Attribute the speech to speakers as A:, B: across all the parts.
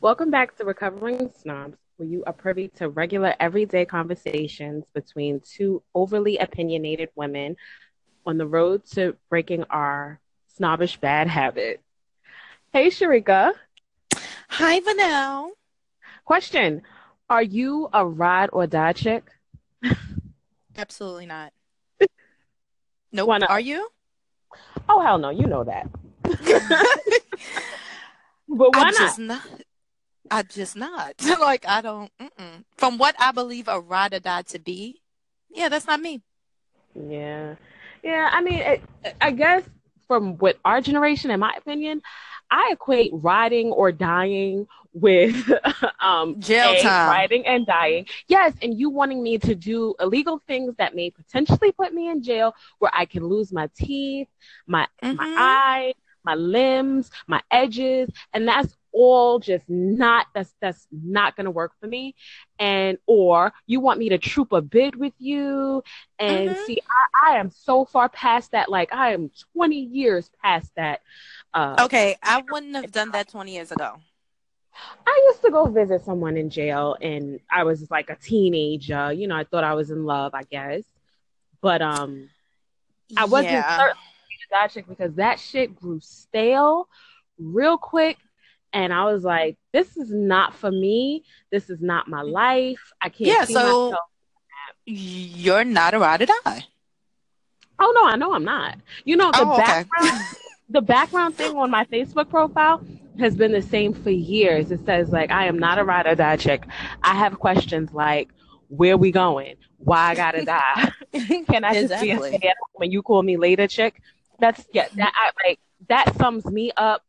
A: Welcome back to Recovering Snobs, where you are privy to regular, everyday conversations between two overly opinionated women on the road to breaking our snobbish bad habit. Hey, Sharika.
B: Hi, Vanell.
A: Question Are you a ride or die chick?
B: Absolutely not. Nope.
A: Why not?
B: Are you?
A: Oh, hell no. You know that. but why
B: I'm
A: not?
B: not. I'm just not. like I don't. Mm-mm. From what I believe a ride or die to be, yeah, that's not me.
A: Yeah. Yeah. I mean, it, I guess from what our generation, in my opinion, I equate riding or dying with um,
B: Jail
A: A,
B: time.
A: riding and dying. Yes. And you wanting me to do illegal things that may potentially put me in jail where I can lose my teeth, my, my
B: Mhm.
A: eyes, my limbs, my edges. And that's all just not that's that's not gonna work for me and or you want me to troop a bid with you and
B: Mhm.
A: see I, I am so far past that like i am 20 years past that uh
B: Okay, I wouldn't have done that 20 years ago.
A: i used to go visit someone in jail and i was like a teenager you know i thought i was in love i guess but um i wasn't
B: Yeah.
A: certain that chick because that shit grew stale real quick and i was like this is not for me this is not my life i can't
B: Yeah, so-
A: myself
B: You're not a ride or die.
A: Oh no, I know I'm not. You know the
B: Oh, okay.
A: background the background thing on my Facebook profile has been the same for years. It says like I am not a ride or die chick. I have questions like where we going? Why I gotta die? Can I just be a stay when you call me later chick? That's yeah, that I like that sums me up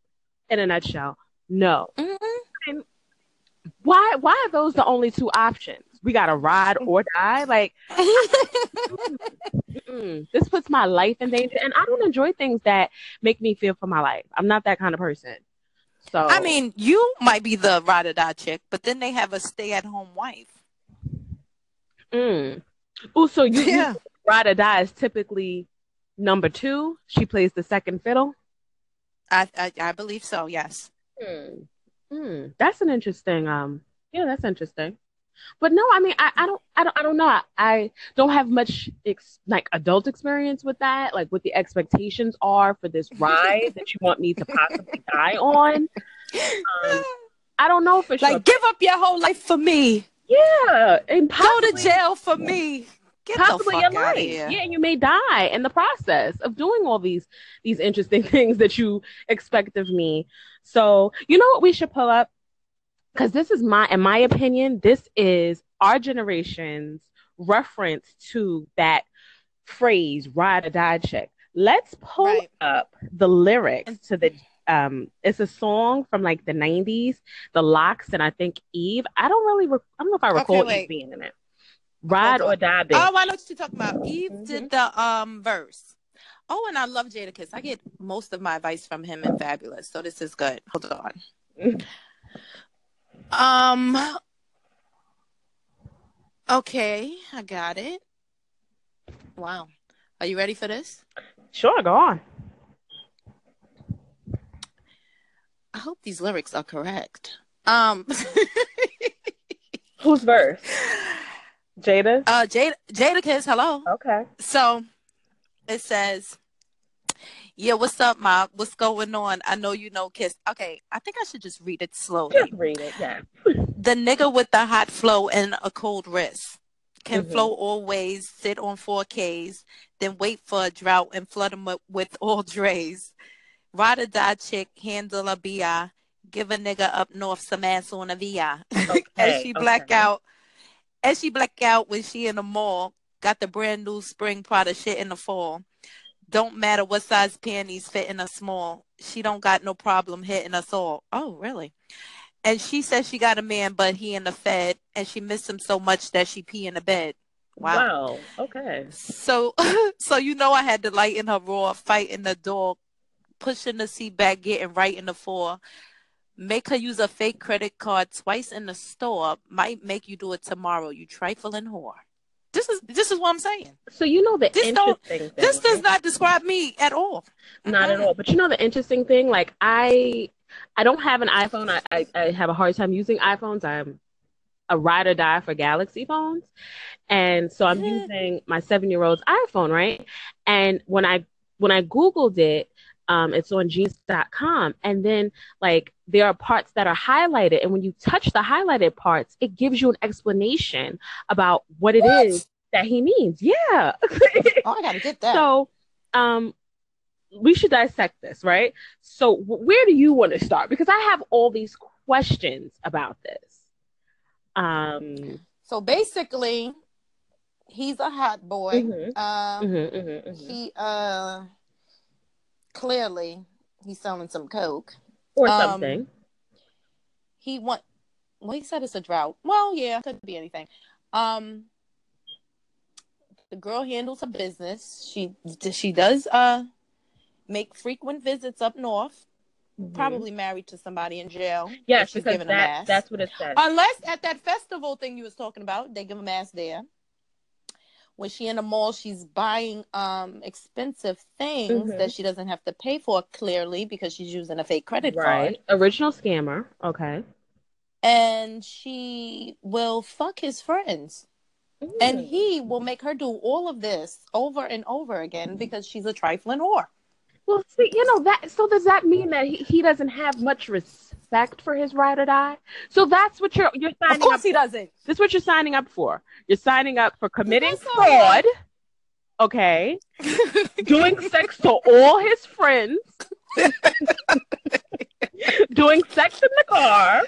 A: in a nutshell. No.
B: Mhm.
A: Why why are those the only two options? We gotta ride or die? Like This puts my life in danger, and I don't enjoy things that make me feel for my life. I'm not that kind of person. So
B: I mean, you might be the ride or die chick, but then they have a stay at home wife.
A: mm. oh, so you,
B: Yeah.
A: you ride or die is typically number two. She plays the second fiddle.
B: I, I I believe so. Yes.
A: Mm. Mm. That's an interesting. Um, yeah, that's interesting. But no, I mean, I, I don't, I don't, I don't know. I, I don't have much ex- like adult experience with that, like what the expectations are for this ride that you want me to possibly die on. Um, I don't know for sure.
B: like, give up your whole life for me.
A: Yeah, and possibly, Go
B: to jail for me. Get
A: possibly your life. Yeah, and you may die in the process of doing all these these interesting things that you expect of me. So you know what we should pull up because this is my, in my opinion, this is our generation's reference to that phrase "ride or die chick." Let's pull
B: Right.
A: up the lyrics to the. Um, it's a song from like the '90s, The LOX, and I think Eve. I don't really, re- I don't know if I
B: Okay,
A: recall Eve being in it. Ride or die, bitch.
B: Oh, I know what you're talking about. Eve
A: Mhm.
B: did the um verse. Oh, and I love Jadakiss. I get most of my advice from him and Fabolous, so this is good. Hold on. Um. Okay, I got it. Wow. Are you ready for this?
A: Sure, go on.
B: I hope these lyrics are correct. Um.
A: Who's verse? Jada.
B: uh, Jadakiss. Hello.
A: Okay.
B: So it says, "Yeah, what's up, ma? What's going on? I know you know Kiss. Okay, I think I should just read it slowly.
A: Just read it. Yeah.
B: The nigga with the hot flow and a cold wrist can
A: Mhm.
B: flow always, sit on four Ks, then wait for a drought and flood him with all drays. Ride or die chick, handle a bi, give a nigga up north some ass on a vi. as
A: Okay,
B: she black
A: okay.
B: out, as she black out when she in the mall, got the brand new spring Prada shit in the fall. Don't matter what size panties fit in a small. She don't got no problem hitting us all. Oh, really? And she says she got a man, but he in the Fed, and she missed him so much that she pee in the bed. Wow.
A: Wow. Okay.
B: So, so you know, I had to light in her raw, fighting the dog, pushing the seat back, getting right in the floor. Make her use a fake credit card twice in the store. Might make you do it tomorrow. You trifling whore. This is this is what I'm saying.
A: So you know the
B: This
A: interesting thing.
B: This does not describe me at all.
A: not at all. But you know the interesting thing, like I I don't have an iPhone. I, I, I have a hard time using iPhones. I'm a ride or die for Galaxy phones. And so I'm using my seven year old's iPhone, right? And when I when I Googled it, um, it's on genius.com. And then like there are parts that are highlighted. And when you touch the highlighted parts, it gives you an explanation about what it is
B: What?
A: that he means. Yeah.
B: Oh, I gotta get that.
A: so um we should dissect this, right? So where do you want to start? Because I have all these questions about this. Um
B: So basically, he's a hot boy.
A: mhm,
B: Um,
A: mhm, mhm, mhm.
B: he uh clearly he's selling some coke.
A: or
B: um,
A: something.
B: He want well, he said it's a drought. Well, yeah, could be anything. Um, the girl handles her business. She she does uh make frequent visits up north.
A: Mhm.
B: Probably married to somebody in jail.
A: Yes,
B: she's
A: because
B: giving a
A: that,
B: mass.
A: that's what it says.
B: Unless at that festival thing you was talking about, they give a mass there. When she in the mall, she's buying um expensive things
A: Mhm.
B: that she doesn't have to pay for clearly because she's using a fake credit
A: right.
B: card.
A: Original scammer. Okay.
B: And she will fuck his friends. And he will make her do all of this over and over again because she's a trifling whore.
A: Well, see, you know that. So does that mean that he, he doesn't have much respect for his ride or die? So that's what you're you're signing.
B: Of course
A: up.
B: he doesn't.
A: This is what you're signing up for. You're signing up for committing fraud. Okay. Doing sex to all his friends. doing sex in the car.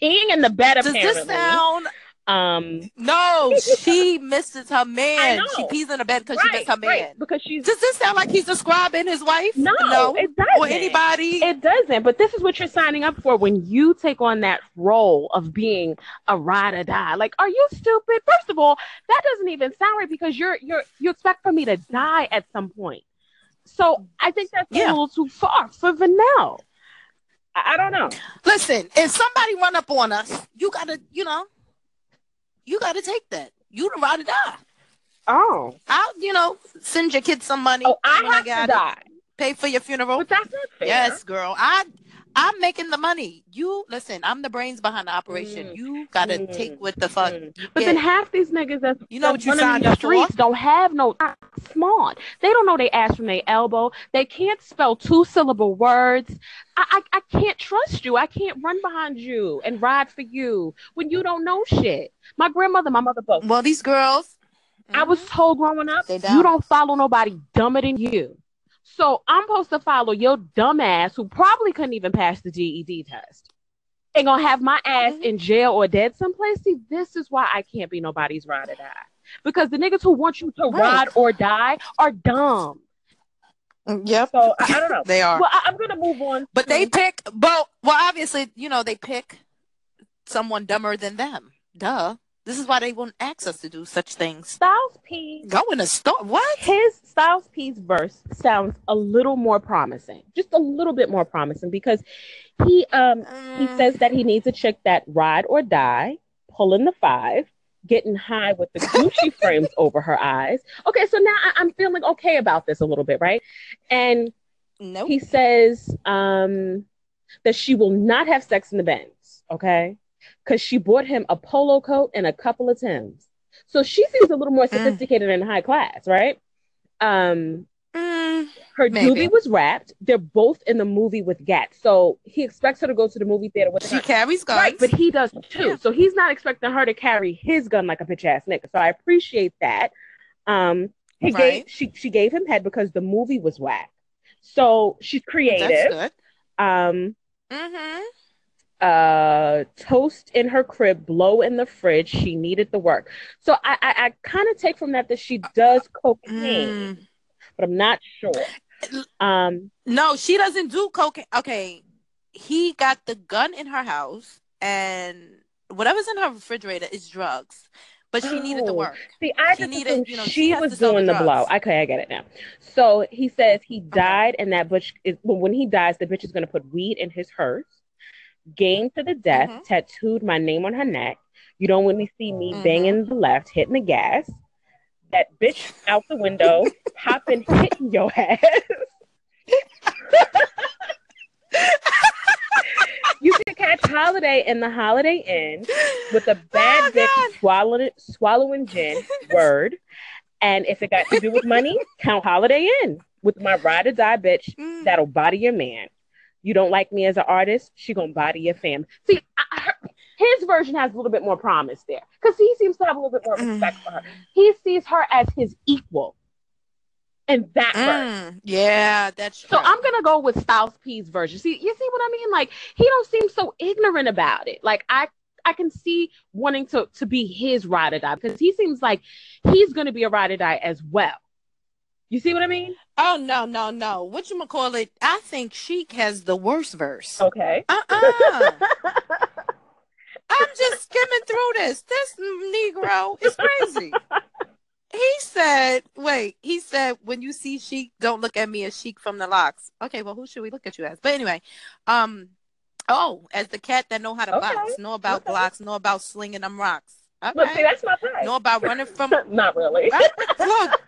A: Peeing in the bed
B: Does
A: apparently.
B: this sound
A: um
B: No, she misses her man. She pees in the bed because she
A: right,
B: missed her man.
A: right, because she's
B: Does this sound like he's describing his wife?
A: no,
B: no,
A: it doesn't.
B: or anybody.
A: It doesn't, but this is what you're signing up for when you take on that role of being a ride or die. Like, are you stupid? First of all, that doesn't even sound right because you're you're you expect for me to die at some point. So I think that's a little too far for Vanell. I, I don't know.
B: Listen, if somebody run up on us, you gotta, you know, you gotta take that. You the ride or die.
A: Oh,
B: I'll, you know, send your kids some money
A: oh, I have
B: I got
A: to
B: it.
A: die,
B: Pay for your funeral.
A: but that's not fair.
B: Yes, girl. I I'm making the money. You listen, I'm the brains behind the operation.
A: Mm.
B: You gotta
A: Mm.
B: take what the fuck.
A: Mm. But
B: get.
A: then half these niggas that's
B: You know
A: that's
B: what you signed up for?
A: streets don't have no smart. They don't know they ass from their elbow. They can't spell two syllable words. I, I I can't trust you. I can't run behind you and ride for you when you don't know shit. My grandmother, my mother both.
B: Well, these girls.
A: I was told growing up,
B: They
A: you don't follow nobody dumber than you. So I'm supposed to follow your dumb ass who probably couldn't even pass the GED test. And gonna have my ass in jail or dead someplace. See, this is why I can't be nobody's ride or die. Because the niggas who want you to
B: Right.
A: ride or die are dumb.
B: Mhm. Yep.
A: So I, I don't know.
B: They are.
A: Well, I, I'm gonna move on.
B: But they pick, well, well, obviously, you know, they pick someone dumber than them. Duh. This is why they won't ask us to do such things.
A: Styles P.
B: Go in a store. What?
A: His Styles P's verse sounds a little more promising, just a little bit more promising because he um He
B: Mm,
A: says that he needs a chick that ride or die, pulling the five, getting high with the Gucci frames over her eyes. Okay, so now I, I'm feeling okay about this a little bit, right? And
B: nope.
A: he says um, that she will not have sex in the Benz, okay? Because she bought him a polo coat and a couple of Tims. So she seems a little more
B: Mm.
A: sophisticated and high class, right? Um,
B: Mm,
A: her
B: Maybe.
A: doobie was wrapped. They're both in the movie with Gat. So he expects her to go to the movie theater with
B: she
A: her.
B: carries guns.
A: Right, but he does too.
B: Yeah.
A: So he's not expecting her to carry his gun like a bitch ass nigga. So I appreciate that. Um, he
B: Right.
A: gave she she gave him head because the movie was whack. So she's
B: That's
A: creative.
B: good.
A: Um,
B: Mm-hmm.
A: Uh, toast in her crib, blow in the fridge. She needed the work. So I I, I kind of take from that that she does cocaine,
B: Mm.
A: but I'm not sure. Um,
B: No, she doesn't do cocaine. Okay. He got the gun in her house and whatever's in her refrigerator is drugs. But she needed the
A: Oh.
B: work.
A: See, I
B: She
A: just
B: needed- you know, she
A: she was
B: sell the
A: doing the, blow. Okay, I get it now. So he says he died, and that bitch is when he dies, the bitch is gonna put weed in his hearse. Game to the death,
B: Mhm.
A: tattooed my name on her neck. You don't really see me
B: Mhm.
A: banging the left, hitting the gas. That bitch out the window, popping, hitting your ass. you can catch Holiday in the Holiday Inn with a bad
B: Oh,
A: bitch swallowing swallowing gin. Word. And if it got to do with money, count Holiday Inn with my ride or die bitch
B: Mm.
A: that'll body your man. You don't like me as an artist, she gonna body your fam. See, I, her, his version has a little bit more promise there because he seems to have a little bit more respect for her. He sees her as his equal and that.
B: Mm. Yeah, that's true.
A: So I'm gonna go with Styles P's version. See, you see what I mean? Like he don't seem so ignorant about it. Like I I can see wanting to to be his ride or die because he seems like he's gonna be a ride or die as well. You see what I mean?
B: Oh no, no, no. What you call it? I think Sheek has the worst verse.
A: Okay.
B: Uh-uh. I'm just skimming through this. This Negro is crazy. He said, wait, he said, when you see Sheek, don't look at me as Sheek from the LOX. Okay, well, who should we look at you as? But anyway, um, oh, as the cat that know how to
A: Okay,
B: box, know about
A: okay.
B: blocks, know about slinging them rocks.
A: Look, see, that's my type.
B: Know about running from
A: Not really.
B: Look,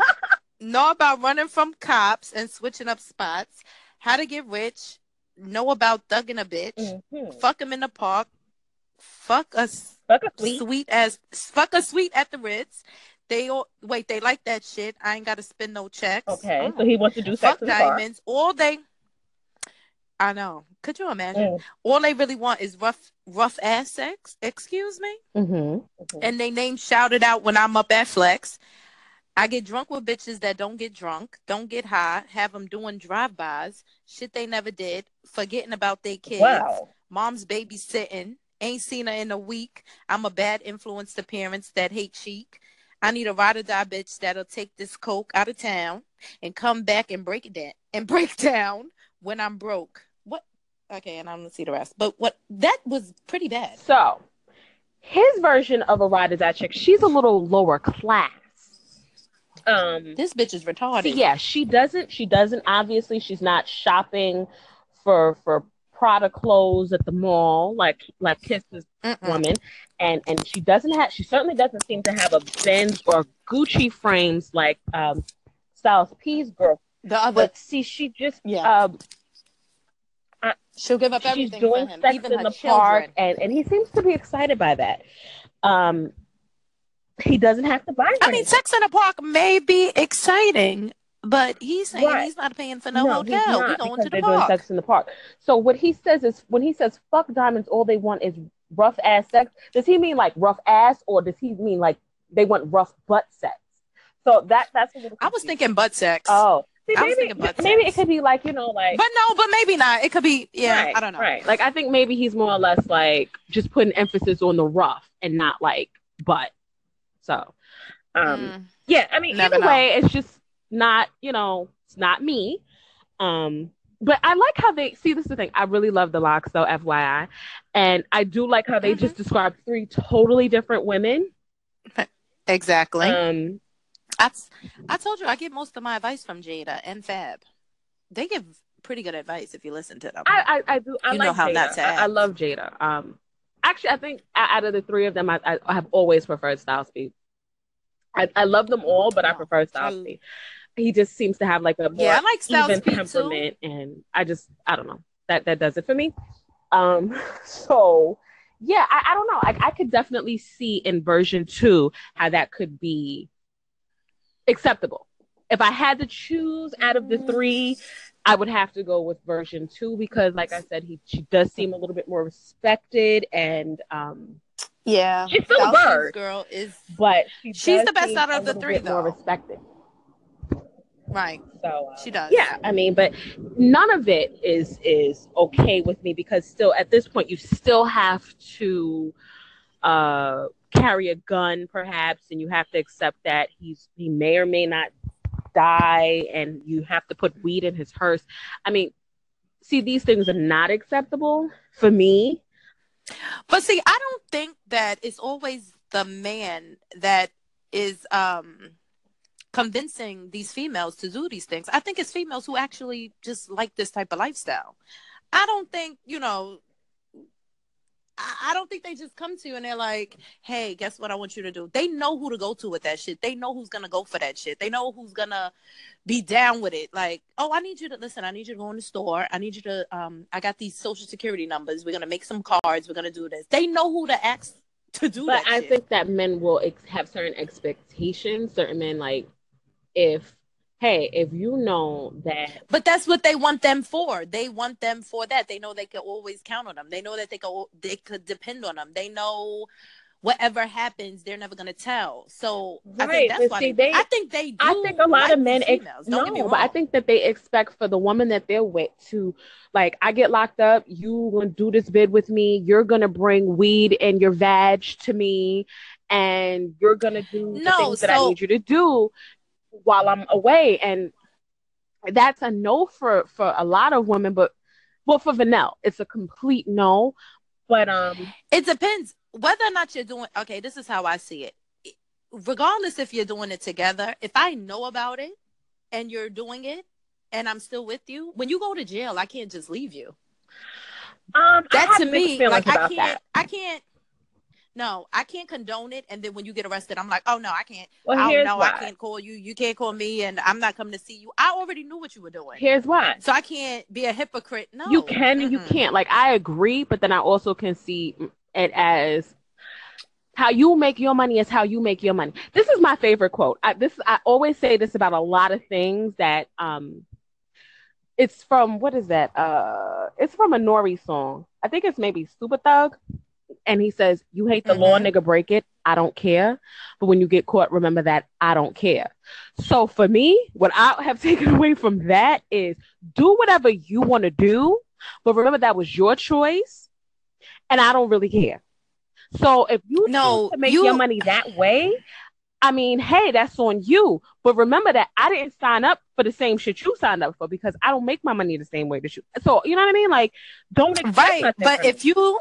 B: know about running from cops and switching up spots. How to get rich. Know about thugging a bitch.
A: Mhm.
B: Fuck him in the park. Fuck us
A: Fuck a sweet.
B: sweet as fuck a sweet at the Ritz. They all wait. They like that shit. I ain't got to spend no checks.
A: Okay,
B: Oh.
A: so he wants to do sex
B: fuck
A: in the
B: diamonds. All they. I know. Could you imagine?
A: Mm.
B: All they really want is rough, rough ass sex. Excuse me.
A: Mm-hmm.
B: and they name shouted out when I'm up at Flex. I get drunk with bitches that don't get drunk, don't get high, have them doing drive-bys, shit they never did, forgetting about their kids.
A: Wow.
B: Mom's babysitting, ain't seen her in a week. I'm a bad influence to parents that hate Sheek. I need a ride or die bitch that'll take this coke out of town and come back and break it down and break down when I'm broke. What? Okay, and I'm gonna see the rest. But what? That was pretty bad.
A: So, his version of a ride or die chick, she's a little lower class. Um,
B: This bitch is retarded.
A: so yeah, she doesn't. She doesn't. Obviously, she's not shopping for for Prada clothes at the mall like like Kiss's
B: Mm-mm.
A: woman, and and she doesn't have. She certainly doesn't seem to have a Benz or Gucci frames like um, Styles P's girl.
B: The other,
A: But see, she just
B: Yeah.
A: um,
B: she'll give up everything.
A: she's doing
B: for him,
A: sex
B: even
A: in the
B: children.
A: park, and and he seems to be excited by that. Um, he doesn't have to buy.
B: I mean, sex in the park may be exciting, but he's saying
A: Right.
B: he's not paying for no,
A: he's
B: hotel.
A: not,
B: We going to the
A: they're doing
B: park.
A: sex in the park. So what he says is when he says "fuck diamonds," all they want is rough ass sex. Does he mean like rough ass, or does he mean like they want rough butt sex? So that that's a little.
B: I was thinking butt sex.
A: Oh, see, maybe
B: thinking
A: maybe it could be like you know like.
B: but no, but maybe not. It could be. Yeah,
A: right,
B: I don't know.
A: Right. Like I think maybe he's more or less like just putting emphasis on the rough and not like butt. So, um,
B: Mm.
A: yeah. I mean,
B: Never
A: either
B: know.
A: way, it's just not you know it's not me. Um, but I like how they see. This is the thing. I really love the LOX, though. FYI, and I do like how they
B: Mhm.
A: just describe three totally different women.
B: Exactly.
A: Um,
B: I, I told you I get most of my advice from Jada and Fab. They give pretty good advice if you listen to them.
A: I, I, I do. I
B: You
A: like
B: know how
A: Jada.
B: not to
A: I, I love Jada. Um, actually, I think out of the three of them, I, I, have always preferred Styles P. I, I love them all, but I prefer Styles P. He just seems to have like a more
B: yeah, I like Styles
A: even
B: P too.
A: temperament, and I just I don't know that that does it for me. Um, so yeah, I, I don't know. I, I could definitely see in version two how that could be acceptable. If I had to choose out of the three, I would have to go with version two because, like I said, he she does seem a little bit more respected, and um,
B: Yeah,
A: She's still a bird.
B: girl is
A: but she
B: She's the best out of the three,
A: bit more
B: though.
A: respected.
B: right.
A: So uh,
B: She does.
A: Yeah, I mean, but none of it is is okay with me because still at this point you still have to uh carry a gun perhaps and you have to accept that he's he may or may not die and you have to put weed in his hearse. I mean, see these things are not acceptable for me.
B: But see, I don't think that it's always the man that is um convincing these females to do these things. I think it's females who actually just like this type of lifestyle. I don't think, you know, I, don't think they just come to you and they're like, "Hey, guess what? I want you to do." They know who to go to with that shit. They know who's gonna go for that shit. They know who's gonna be down with it. Like, oh, I need you to listen. I need you to go in the store. I need you to. Um, I got these social security numbers. We're gonna make some cards. We're gonna do this. They know who to ask to do that. But.
A: I
B: shit.
A: think that men will ex- have certain expectations. Certain men, like, if hey, if you know that
B: But that's what they want them for. They want them for that. They know they can always count on them. They know that they could they could depend on them. They know whatever happens, they're never gonna tell. So I
A: Right,
B: think that's
A: but
B: why
A: see,
B: they, I think they do.
A: I think a lot
B: like
A: of men
B: these
A: ex-
B: Don't get me
A: no, but I think that they expect for the woman that they're with to like I get locked up, you gonna do this bid with me, you're gonna bring weed and your vag to me, and you're gonna do the
B: No,
A: things that I need you to do while I'm away. And that's a no for for a lot of women, but well for Vanell, it's a complete no. But um
B: it depends whether or not you're doing okay this is how i see it regardless if you're doing it together if i know about it and you're doing it and i'm still with you when you go to jail i can't just leave you
A: um
B: that to me like i can't
A: that.
B: i can't no i can't condone it and then when you get arrested i'm like oh no i can't
A: Well,
B: oh no
A: why.
B: i can't call you you can't call me and i'm not coming to see you i already knew what you were doing
A: Here's why.
B: so i can't be a hypocrite no
A: you can and you can't. Like I agree, but then I also can see it as how you make your money is how you make your money. This is my favorite quote. I, this I always say this about a lot of things that um it's from what is that? Uh it's from a Nori song. I think it's maybe Super Thug. And he says, You hate the law,
B: Mhm.
A: nigga, break it. I don't care. But when you get caught, remember that I don't care. So for me, what I have taken away from that is do whatever you want to do, but remember that was your choice, and I don't really care. So if you
B: No,
A: make
B: you-
A: your money that way, I mean, hey, that's on you. But remember that I didn't sign up for the same shit you signed up for because I don't make my money the same way that you. So you know what I mean? Like, don't expect
B: right but if you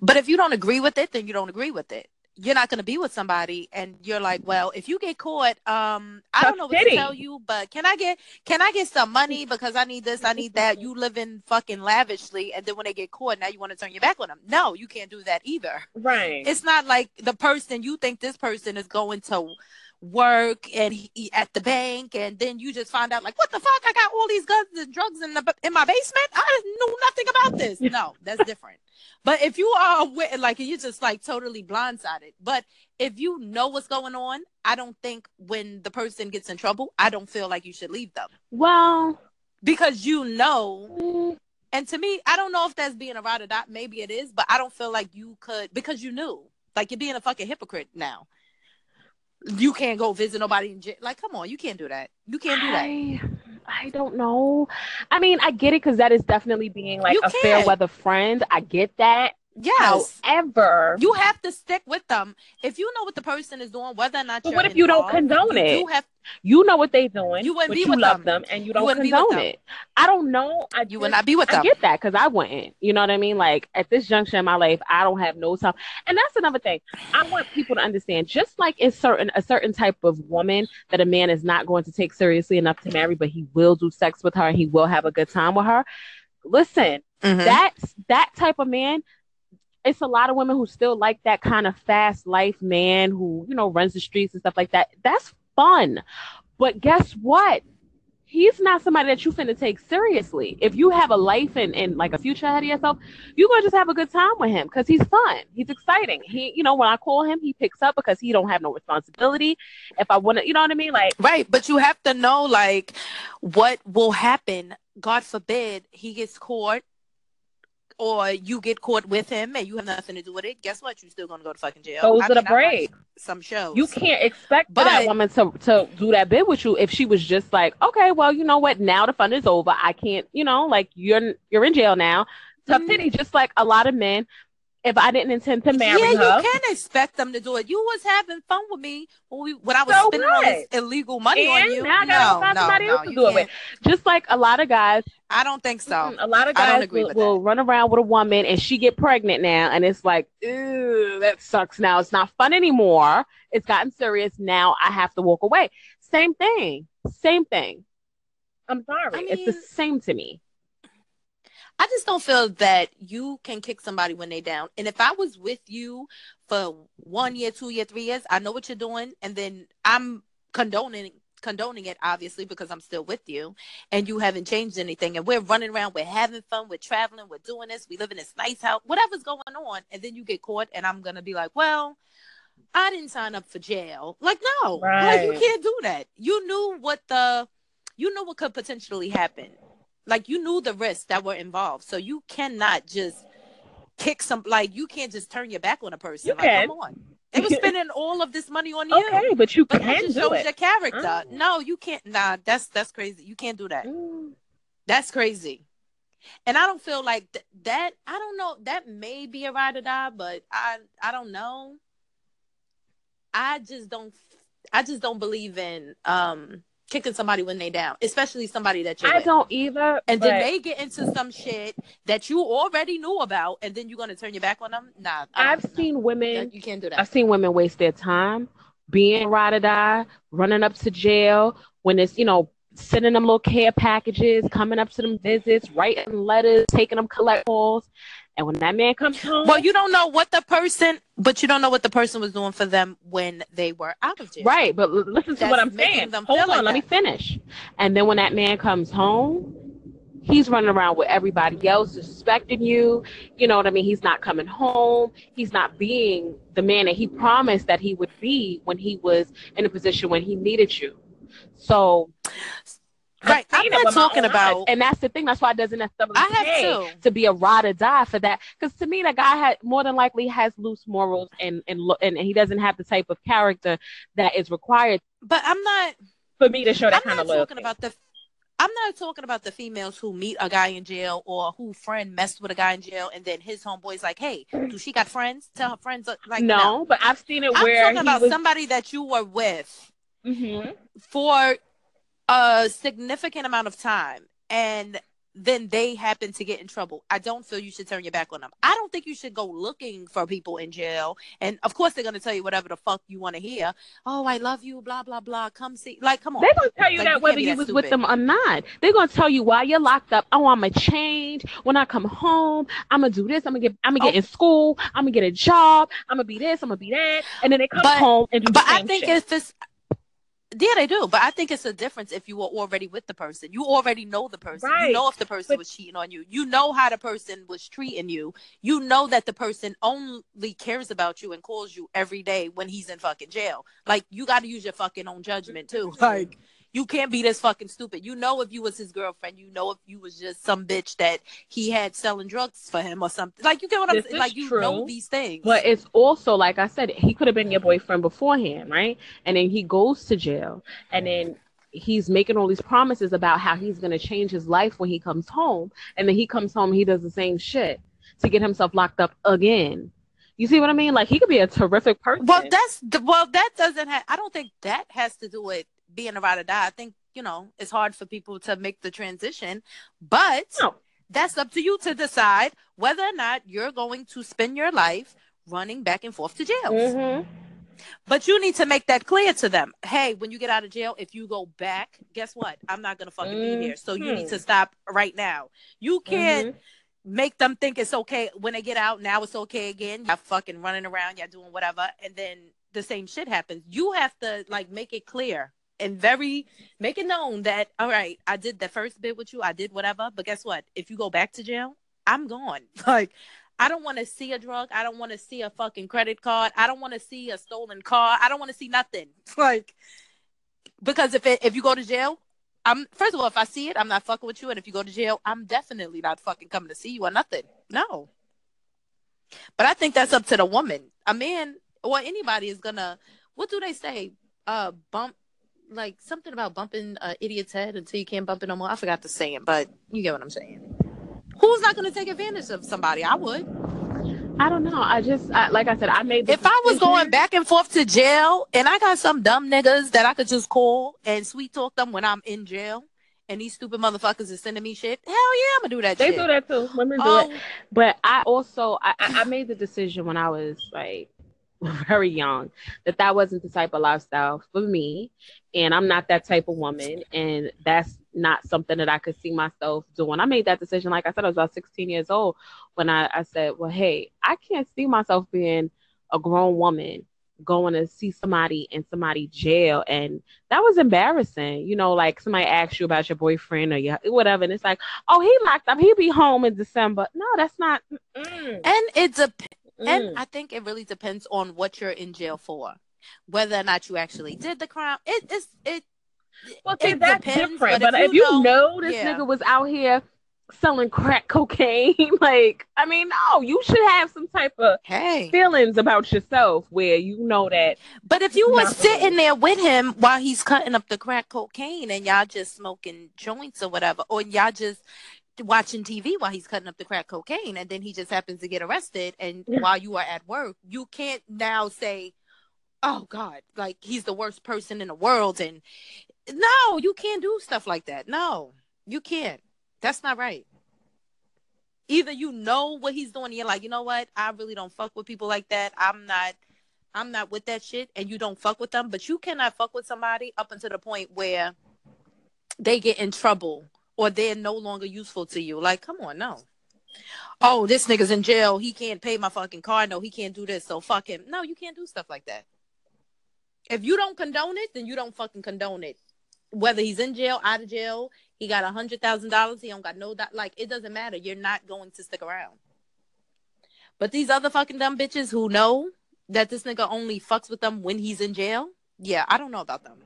B: but if you don't agree with it then you don't agree with it. You're not going to be with somebody and you're like well if you get caught um i
A: Tough
B: don't know what
A: city.
B: to tell you but can i get can i get some money because i need this i need that you live in fucking lavishly and then when they get caught now you want to turn your back on them no you can't do that either.
A: Right.
B: it's not like the person you think this person is going to work and he, he- at the bank and then you just find out like what the fuck? I got all these guns and drugs in the in my basement? I knew nothing about this. No that's different but if you are aware like you're just like totally blindsided but if you know what's going on i don't think when the person gets in trouble i don't feel like you should leave them
A: well,
B: because you know
A: mm,
B: and to me, I don't know if that's being a ride or not. Maybe it is, but I don't feel like you could because you knew. Like you're being a fucking hypocrite now. You can't go visit nobody in jail. Like, come on, you can't do that. You can't do that.
A: I, I don't know. I mean, I get it because that is definitely being like
B: You
A: a fair
B: can't.
A: weather friend. I get that.
B: Yes.
A: However,
B: You have to stick with them. If you know what the person is doing, whether or not
A: But what if you don't condone it?
B: do have
A: you know what they're doing,
B: You wouldn't be
A: you
B: with
A: love
B: them.
A: them, and you don't
B: be
A: condone it. I don't know. I
B: you would not be with
A: I
B: them.
A: I get that because I wouldn't. You know what I mean? Like at this juncture in my life, I don't have no time. And that's another thing. I want people to understand. Just like it's certain a certain type of woman that a man is not going to take seriously enough to marry, but he will do sex with her and he will have a good time with her. Listen,
B: Mhm.
A: that's that type of man. It's a lot of women who still like that kind of fast life man who, you know, runs the streets and stuff like that. That's fun. But guess what? He's not somebody that you finna take seriously. If you have a life and, and like a future ahead of yourself, you're gonna just have a good time with him because he's fun. He's exciting. He, you know, when I call him, he picks up because he don't have no responsibility. If I wanna, you know what I mean? Like,
B: Right, but you have to know like what will happen. God forbid he gets caught or you get caught with him and you have nothing to do with it. Guess what? You're still gonna go to fucking jail.
A: Those
B: I
A: are the
B: mean, I watch
A: breaks.
B: Some shows.
A: You can't expect but, that woman to, to do that bit with you if she was just like, okay, well, you know what? Now the fun is over. I can't, you know, like you're you're in jail now. Tough
B: Mhm.
A: titty, just like a lot of men. If I didn't intend to marry
B: yeah,
A: her,
B: you can expect them to do it. You was having fun with me when we when I was
A: So
B: spending all this illegal money
A: And
B: on you.
A: now I gotta
B: no,
A: find
B: no,
A: somebody
B: no,
A: else to do it with. just like a lot of guys,
B: I don't think so.
A: a lot of guys will, will run around with a woman and she get pregnant now, and it's like, ew, that sucks. Now it's not fun anymore. It's gotten serious. Now I have to walk away. Same thing. Same thing. I'm sorry.
B: I
A: it's the same to me.
B: I just don't feel that you can kick somebody when they down. And if I was with you for one year, two year, three years, I know what you're doing, and then I'm condoning condoning it obviously because I'm still with you and you haven't changed anything. And we're running around we're having fun we're traveling we're doing this we live in this nice house whatever's going on. And then you get caught and I'm going to be like well I didn't sign up for jail. Like no right. like you can't do that. You knew what the you knew what could potentially happen like you knew the risks that were involved so you cannot just kick some like you can't just turn your back on a person you like can. come on they were spending all of this money on you.
A: Okay, but you
B: but
A: can
B: just
A: do it.
B: your character. Mm. No, you can't. Nah, that's that's crazy. You can't do that. Mm. That's crazy. And I don't feel like th- that. I don't know. That may be a ride or die, but I I don't know. I just don't. I just don't believe in um kicking somebody when they down, especially somebody that you.
A: I with. don't either.
B: And but... then they get into some shit that you already knew about, and then you're gonna turn your back on them. Nah,
A: I've seen women.
B: You can't do that.
A: I've seen women waste their time being ride or die, running up to jail when it's you know sending them little care packages, coming up to them visits, writing letters, taking them collect calls, and when that man comes home,
B: well, you don't know what the person, but you don't know what the person was doing for them when they were out of jail.
A: Right, but listen to That's what I'm saying. Hold on, like let that. me finish. And then when that man comes home, he's running around with everybody else, suspecting you. You know what I mean? He's not coming home. He's not being the man that he promised that he would be when he was in a position when he needed you. So
B: Right. I'm not talking about, eyes.
A: and that's the thing. That's why it doesn't necessarily
B: I have
A: to. to be a ride or die for that. Because to me, that guy had more than likely has loose morals, and and and he doesn't have the type of character that is required.
B: But I'm not
A: for me to show that
B: I'm
A: kind
B: not
A: of loyalty.
B: talking about the. I'm not talking about the females who meet a guy in jail or who friend messed with a guy in jail and then his homeboy's like, "Hey, do she got friends? Tell her friends." Uh, like,
A: no,
B: no.
A: but I've seen it
B: I'm
A: where
B: talking about
A: was...
B: somebody that you were with
A: mm-hmm.
B: for a significant amount of time and then they happen to get in trouble. I don't feel you should turn your back on them. I don't think you should go looking for people in jail. And of course, they're going to tell you whatever the fuck you want to hear. Oh, I love you, blah, blah, blah. Come see. Like, come on.
A: They're going to tell you like, that you whether you was stupid. with them or not. They're going to tell you why you're locked up. Oh, I'm going to change. When I come home, I'm going to do this. I'm going to get, I'm going to get oh. in school. I'm going to get a job. I'm going to be this. I'm going to be that. And then they come
B: but,
A: home and do
B: But
A: I
B: think
A: shit.
B: if it's, yeah, they do, but I think it's a difference if you were already with the person. You already know the person.
A: Right.
B: You know if the person but, was cheating on you. You know how the person was treating you. You know that the person only cares about you and calls you every day when he's in fucking jail. Like you got to use your fucking own judgment too. Like you can't be this fucking stupid. You know if you was his girlfriend, you know if you was just some bitch that he had selling drugs for him or something. Like you get what this I'm saying? Like you
A: true,
B: know these things.
A: But it's also like I said, he could have been your boyfriend beforehand, right? And then he goes to jail and then he's making all these promises about how he's gonna change his life when he comes home. And then he comes home, he does the same shit to get himself locked up again. You see what I mean? Like he could be a terrific person.
B: Well, that's well, that doesn't have. I don't think that has to do with being a ride or die. I think, you know, it's hard for people to make the transition, but no. that's up to you to decide whether or not you're going to spend your life running back and forth to jail.
A: Mm-hmm.
B: But you need to make that clear to them. Hey, when you get out of jail, if you go back, guess what? I'm not gonna fucking mm-hmm. be here. So you need to stop right now. You can't mm-hmm. make them think it's okay when they get out. Now it's okay again. You're fucking running around, you're doing whatever, and then the same shit happens. You have to like make it clear and very make it known that all right, I did the first bit with you, I did whatever, but guess what? If you go back to jail, I'm gone. Like I don't want to see a drug. I don't want to see a fucking credit card. I don't want to see a stolen car. I don't want to see nothing. Like because if it, if you go to jail, I'm first of all, if I see it, I'm not fucking with you. And if you go to jail, I'm definitely not fucking coming to see you or nothing. No. But I think that's up to the woman. A man or anybody is gonna. What do they say? Uh, bump like something about bumping an idiot's head until you can't bump it no more. I forgot to say it, but you get what I'm saying. Who's not going to take advantage of somebody? I would.
A: I don't know. I just, I, like I said, I made.
B: if I was going back and forth to jail, and I got some dumb niggas that I could just call and sweet talk them when I'm in jail, and these stupid motherfuckers are sending me shit. Hell yeah, I'm gonna do that.
A: They
B: shit.
A: do that too. Women do it. Oh. But I also, I, I made the decision when I was like very young that that wasn't the type of lifestyle for me and i'm not that type of woman and that's not something that i could see myself doing. I made that decision like i said i was about 16 years old when i, I said well hey i can't see myself being a grown woman going to see somebody in somebody jail. And that was embarrassing. You know like somebody asks you about your boyfriend or your whatever and it's like oh he locked up. He'll be home in december. No that's not
B: mm. and it's a mm. and i think it really depends on what you're in jail for whether or not you actually did the crime it is it
A: well see, it that's depends, different but, but if, you, if you know, know this yeah. nigga was out here selling crack cocaine. like, I mean, no, you should have some type of hey feelings about yourself where you know that.
B: But if you were sitting there with him while he's cutting up the crack cocaine and y'all just smoking joints or whatever, or y'all just watching TV while he's cutting up the crack cocaine and then he just happens to get arrested and while you are at work, you can't now say, Oh God, like he's the worst person in the world and no, you can't do stuff like that. No, you can't. That's not right. Either you know what he's doing, you're like, you know what? I really don't fuck with people like that. I'm not I'm not with that shit and you don't fuck with them, but you cannot fuck with somebody up until the point where they get in trouble or they're no longer useful to you. Like, come on, no. Oh, this nigga's in jail. He can't pay my fucking car. No, he can't do this. So fuck him. No, you can't do stuff like that. If you don't condone it, then you don't fucking condone it. Whether he's in jail, out of jail, he got a hundred thousand dollars. He don't got no do- like. It doesn't matter. You're not going to stick around. But these other fucking dumb bitches who know that this nigga only fucks with them when he's in jail. Yeah, I don't know about them.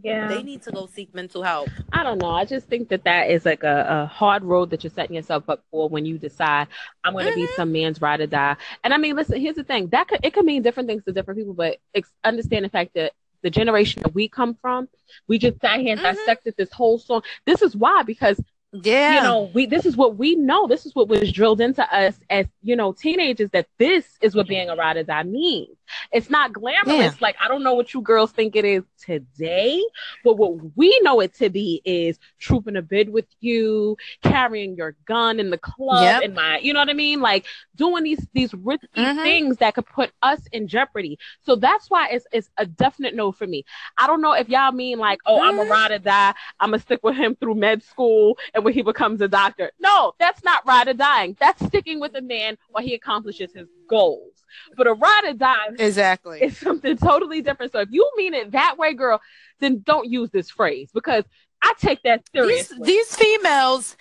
B: Yeah, they need to go seek mental help.
A: I don't know. I just think that that is like a, a hard road that you're setting yourself up for when you decide I'm going to mm-hmm. be some man's ride or die. And I mean, listen. Here's the thing. That could it could mean different things to different people, but ex- understand the fact that the generation that we come from, we just sat here and mm-hmm. dissected this whole song. This is why, because yeah you know we this is what we know this is what was drilled into us as you know teenagers that this is what being a ride or die means it's not glamorous yeah. like i don't know what you girls think it is today but what we know it to be is trooping a bid with you carrying your gun in the club yep. in my you know what i mean like doing these these risky mm-hmm. things that could put us in jeopardy so that's why it's it's a definite no for me i don't know if y'all mean like oh mm-hmm. i'm a mm-hmm. ride or die i'm gonna stick with him through med school when he becomes a doctor. No, that's not ride or dying. That's sticking with a man while he accomplishes his goals. But a ride or die
B: exactly
A: is something totally different. So if you mean it that way, girl, then don't use this phrase because I take that seriously.
B: These, these females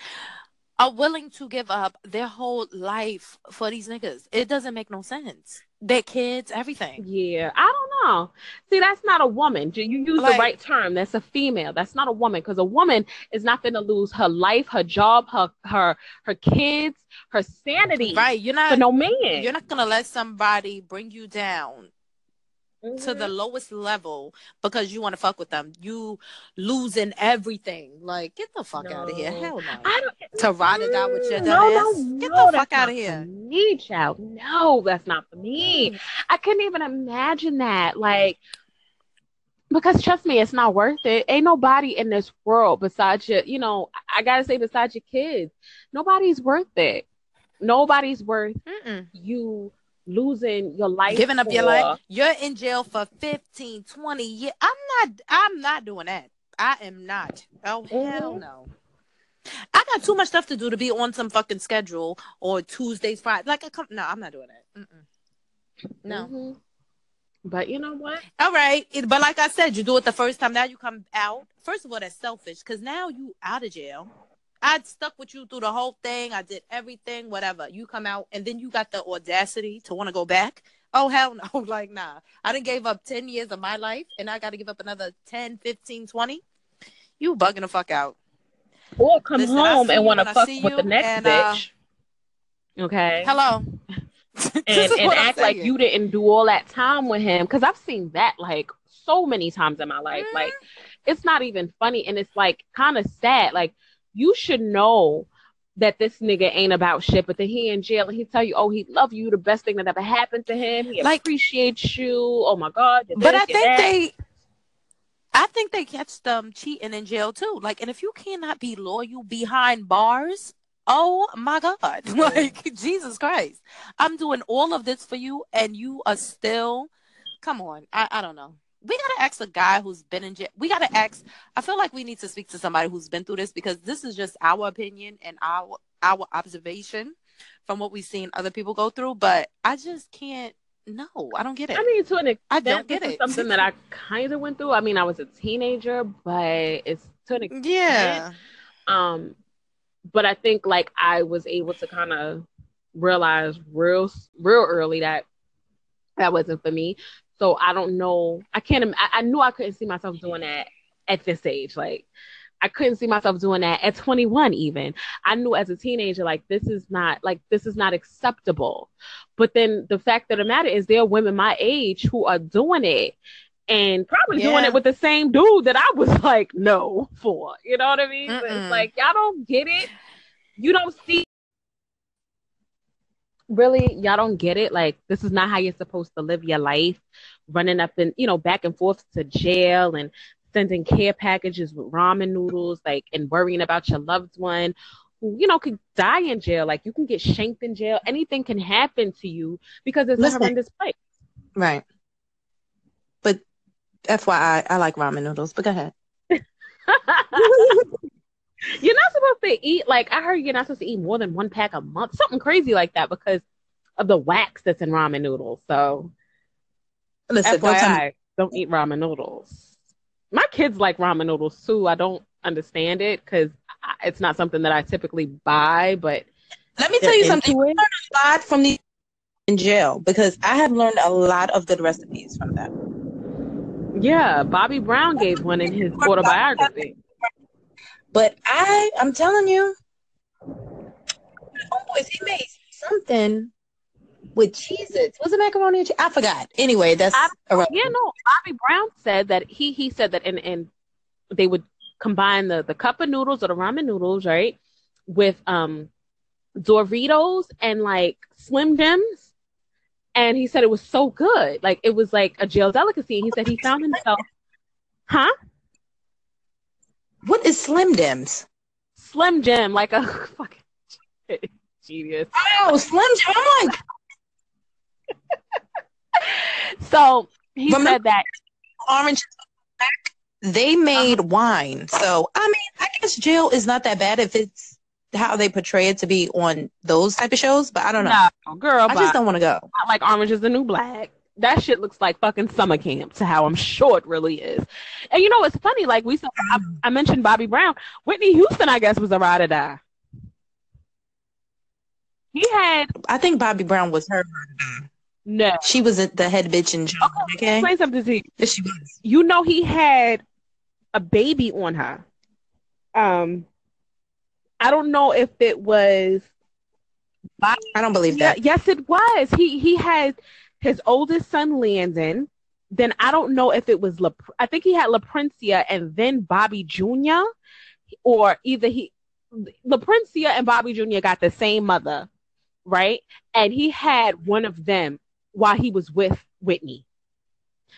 B: are willing to give up their whole life for these niggas. It doesn't make no sense their kids, everything.
A: Yeah, I don't know. See, that's not a woman. You use like, the right term. That's a female. That's not a woman because a woman is not going to lose her life, her job, her her her kids, her sanity.
B: Right. You're not
A: for no man.
B: You're not going to let somebody bring you down mm-hmm. to the mm-hmm. lowest level because you want to fuck with them. You losing everything. Like, get the fuck no. out of here. Hell no. I don't, to ride it out with your no, no, no, Get the fuck out of here.
A: Me, child. No, that's not for me. I couldn't even imagine that. Like, because trust me, it's not worth it. Ain't nobody in this world besides your, you know, I gotta say besides your kids, nobody's worth it. Nobody's worth Mm-mm. you losing your life
B: giving up for... your life? you're in jail for 15 20 years i'm not i'm not doing that. I am not. Oh mm-hmm. hell no. I got too much stuff to do to be on some fucking schedule or tuesdays friday like i come no i'm not doing that Mm-mm. no. Mm-hmm.
A: but you know what?
B: All right. But like i said you do it the first time now you come out. First of all that's selfish because now you out of jail I stuck with you through the whole thing. I did everything, whatever. You come out and then you got the audacity to want to go back. Oh hell no. Like nah. I didn't gave up 10 years of my life and I got to give up another 10, 15, 20. You bugging the fuck out.
A: Or come Listen, home and want to fuck with the next and, uh, bitch. okay.
B: Hello.
A: and and act like you didn't do all that time with him because I've seen that like so many times in my life. Mm-hmm. Like it's not even funny and it's like kind of sad. Like you should know that this nigga ain't about shit, but then he in jail and he tell you, oh, he love you, the best thing that ever happened to him. He like, appreciates you. Oh my god.
B: But I think that. they, I think they catch them cheating in jail too. Like, and if you cannot be loyal behind bars, Oh my God. Like, Jesus Christ. I'm doing all of this for you, and you are still, come on. I, I don't know. We got to ask a guy who's been in jail. We got to ask, I feel like we need to speak to somebody who's been through this because this is just our opinion and our our observation from what we've seen other people go through. But I just can't. No, I don't get it.
A: I mean, to an extent,
B: I don't get it.
A: something that I kind of went through. I mean, I was a teenager, but it's to an extent.
B: yeah.
A: Um, but I think like I was able to kind of realize real, real early that that wasn't for me. So I don't know. I can't. I, I knew I couldn't see myself doing that at this age. Like I couldn't see myself doing that at 21. Even I knew as a teenager, like this is not like this is not acceptable. But then the fact of the matter is, there are women my age who are doing it. And probably doing it with the same dude that I was like, no, for. You know what I mean? So it's like, y'all don't get it. You don't see really y'all don't get it like this is not how you're supposed to live your life running up and you know back and forth to jail and sending care packages with ramen noodles like and worrying about your loved one who you know could die in jail like you can get shanked in jail anything can happen to you because it's
C: Listen.
A: a horrendous place
C: Right. But FYI, I like ramen noodles, but go ahead.
A: you're not supposed to eat like i heard you're not supposed to eat more than one pack a month something crazy like that because of the wax that's in ramen noodles so
C: Listen, don't tell.
A: Don't eat ramen noodles. My kids like ramen noodles too. I don't understand it because it's not something that I typically buy, but
C: Let me tell you something.
A: into
C: You
A: it.
C: learn a lot from the in jail because I have learned a lot of good recipes from them.
A: Yeah, Bobby Brown gave one in his autobiography.
C: But I, I'm telling you, homeboys, he made something with Cheez-Its. Was it macaroni and cheese? I forgot. Anyway, that's
A: I-
C: irrelevant.
A: Yeah, no, Bobby Brown said that he he said that and and they would combine the the cup of noodles or the ramen noodles, right, with um Doritos and like Slim Jims. And he said it was so good. Like it was like a jail delicacy. And he said he found himself Huh?
C: What is Slim Jims?
A: Slim Jim, like a fucking genius.
C: Oh, Slim Jim. I'm like,
A: So he
C: Remember-
A: said that
C: orange. Is the new black? They made uh-huh. wine. So, I mean, I guess jail is not that bad if it's how they portray it to be on those type of shows, but I don't know.
A: no, girl,
C: I just don't want to go.
A: not like Orange is the New Black. That shit looks like fucking summer camp to how I'm sure it really is. And you know, it's funny. Like we saw, I, I mentioned Bobby Brown. Whitney Houston, I guess, was a ride or die. He had
C: I think Bobby Brown was her.
A: No.
C: She was the head bitch in jail. Okay.
A: Explain something to you.
C: Yes, she was.
A: You know, he had a baby on her. Um, I don't know if it was
C: I don't believe
A: Yeah,
C: that.
A: yes, it was. He he had his oldest son Landon. Then I don't know if it was La. I think he had La Princia and then Bobby Jr. Or either he, La Princia and Bobby Jr. got the same mother, right? And he had one of them while he was with Whitney.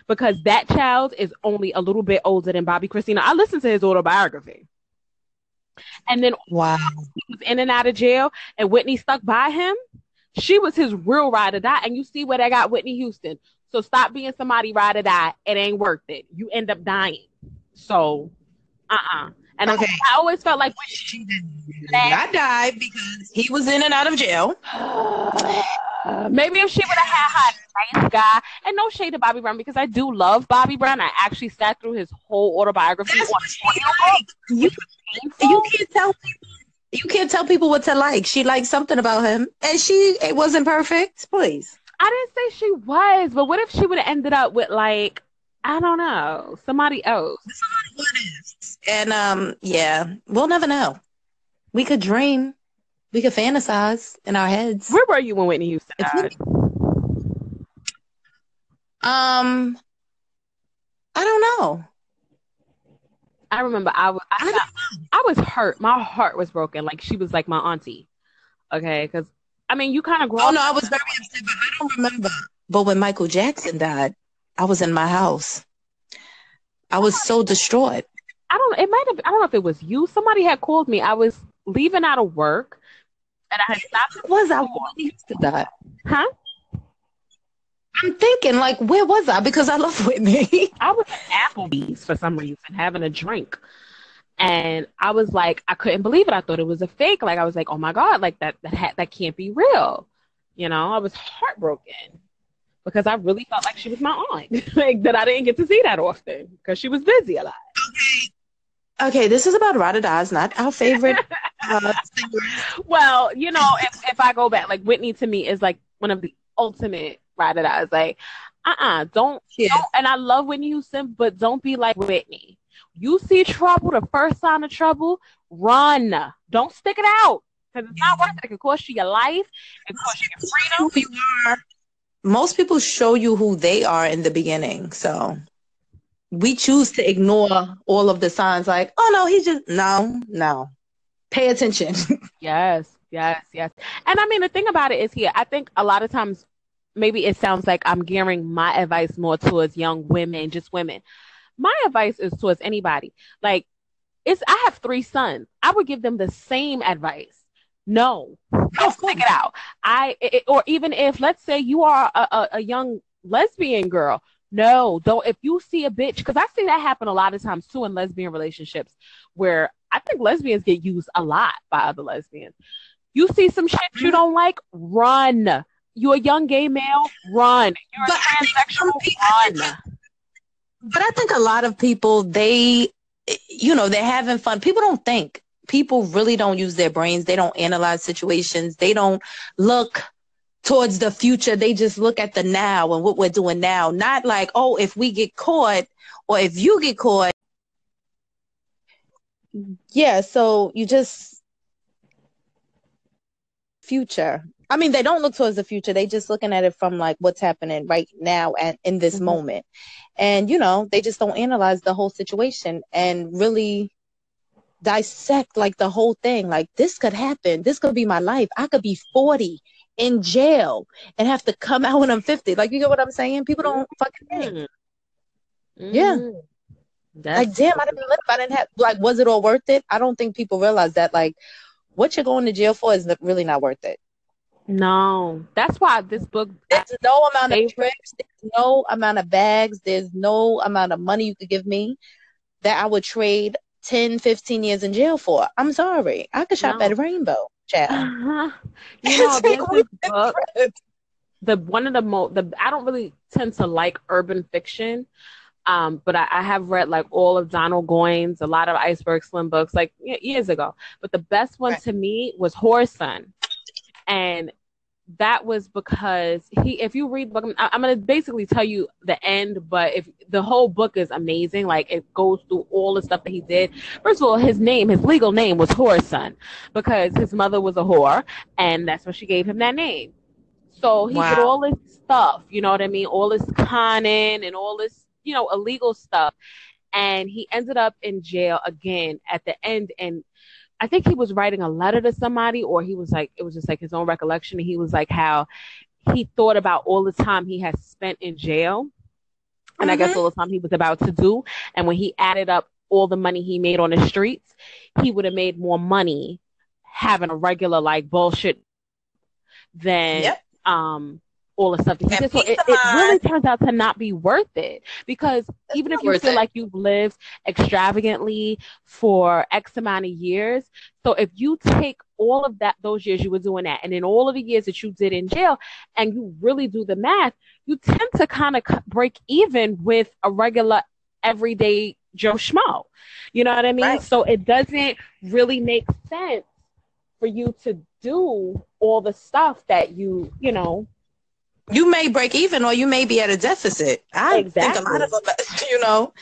A: Because that child is only a little bit older than Bobbi Kristina. I listened to his autobiography. And then
C: Wow.
A: he was in and out of jail and Whitney stuck by him, she was his real ride or die. And you see where they got Whitney Houston. So stop being somebody ride or die. It ain't worth it. You end up dying. So, uh uh And I-
C: Okay.
A: I, always felt like
C: She did not die because he was in and out of jail.
A: maybe if she would have had a nice guy, and no shade to Bobby Brown because I do love Bobby Brown. I actually sat through his whole autobiography.
C: That's
A: on
C: what she
A: audio.
C: You, you can't tell people. You can't tell people what to like. She liked something about him, and she it wasn't perfect. Please.
A: I didn't say she was, but what if she would have ended up with like I don't know somebody else?
C: What is? And um, yeah, we'll never know. We could dream, we could fantasize in our heads.
A: Where were you when Whitney Houston died?
C: Um, I don't know.
A: I remember I was I,
C: I
A: I was hurt. My heart was broken. Like she was like my auntie. Okay, because I mean you kind of grow
C: Oh no, I was very upset, but I don't remember. But when Michael Jackson died, I was in my house. I was so distraught.
A: I don't. It might have. I don't know if it was you. Somebody had called me. I was leaving out of work and I had stopped.
B: Was I really used to that?
A: Huh?
B: I'm thinking, like, where was I? Because I love Whitney.
A: I was at Applebee's for some reason having a drink. And I was like, I couldn't believe it. I thought it was a fake. Like I was like, oh my God, like that that ha- that can't be real. You know, I was heartbroken because I really felt like she was my aunt. like that I didn't get to see that often because she was busy a lot.
B: Okay. Okay, this is about Rada Das, not our favorite uh,
A: Well, you know, if, if I go back, like Whitney to me is like one of the ultimate Rada Das. Like, uh uh-uh, uh, don't, yeah. don't, and I love Whitney Houston, but don't be like Whitney. You see trouble, the first sign of trouble, run. Don't stick it out because it's not worth it. It can cost you your life. It cost you your freedom.
B: Most people show you who they are in the beginning, so we choose to ignore all of the signs. Like, oh no, he's just no, no. Pay attention.
A: yes, yes, yes. And I mean, the thing about it is here. I think a lot of times maybe it sounds like I'm gearing my advice more towards young women, just women my advice is towards anybody. Like, it's I have three sons. I would give them the same advice. No, don't stick it out. I it, or even if let's say you are a, a, a young lesbian girl, no, don't. If you see a bitch, because I see that happen a lot of times too in lesbian relationships, where I think lesbians get used a lot by other lesbians. You see some shit you mm-hmm. don't like, run. You're a young gay male, run. You're a transsexual, run
B: but I think a lot of people they you know they're having fun. People don't think. People really don't use their brains. They don't analyze situations. They don't look towards the future. They just look at the now and what we're doing now. Not like, oh, if we get caught or if you get caught. Yeah, so you just future. I mean, they don't look towards the future. They just looking at it from like what's happening right now and in this mm-hmm. moment. And you know, they just don't analyze the whole situation and really dissect like the whole thing. Like this could happen. This could be my life. I could be 40 in jail and have to come out when I'm 50. Like you get what I'm saying? People don't fucking think. Mm-hmm. Yeah. That's like damn, I didn't live. I didn't have like was it all worth it? I don't think people realize that like what you're going to jail for is really not worth it.
A: No, that's why this book.
B: There's no amount of trips. There's no amount of bags. There's no amount of money you could give me that I would trade 10, 15 years in jail for. I'm sorry. I could shop no. at Rainbow, chat. Uh-huh.
A: You know, this book, the one of the most. The I don't really tend to like urban fiction. Um, but I, I, have read like all of Donald Goines, a lot of Iceberg Slim books, like years ago. But the best one right. to me was Whoreson and that was because he if you read the book i'm going to basically tell you the end but if the whole book is amazing like it goes through all the stuff that he did. First of all his name his legal name was Whoreson because his mother was a whore and that's why she gave him that name. So he wow. did all this stuff you know what i mean? All this conning and all this you know illegal stuff and he ended up in jail again at the end and I think he was writing a letter to somebody, or he was like, it was just like his own recollection. And he was like, how he thought about all the time he had spent in jail. And mm-hmm. I guess mm-hmm. all the time he was about to do. And when he added up all the money he made on the streets, he would have made more money having a regular like bullshit than yep. um all the stuff that he did. So it, it, really turns out to not be worth it because it's even if you feel it. like you've lived extravagantly for X amount of years, so if you take all of that those years you were doing that, and then all of the years that you did in jail, and you really do the math, you tend to kind of break even with a regular everyday Joe Schmo. You know what I mean? Right. So it doesn't really make sense for you to do all the stuff that you, you know,
B: you may break even or you may be at a deficit. I exactly. think a lot of them, you know.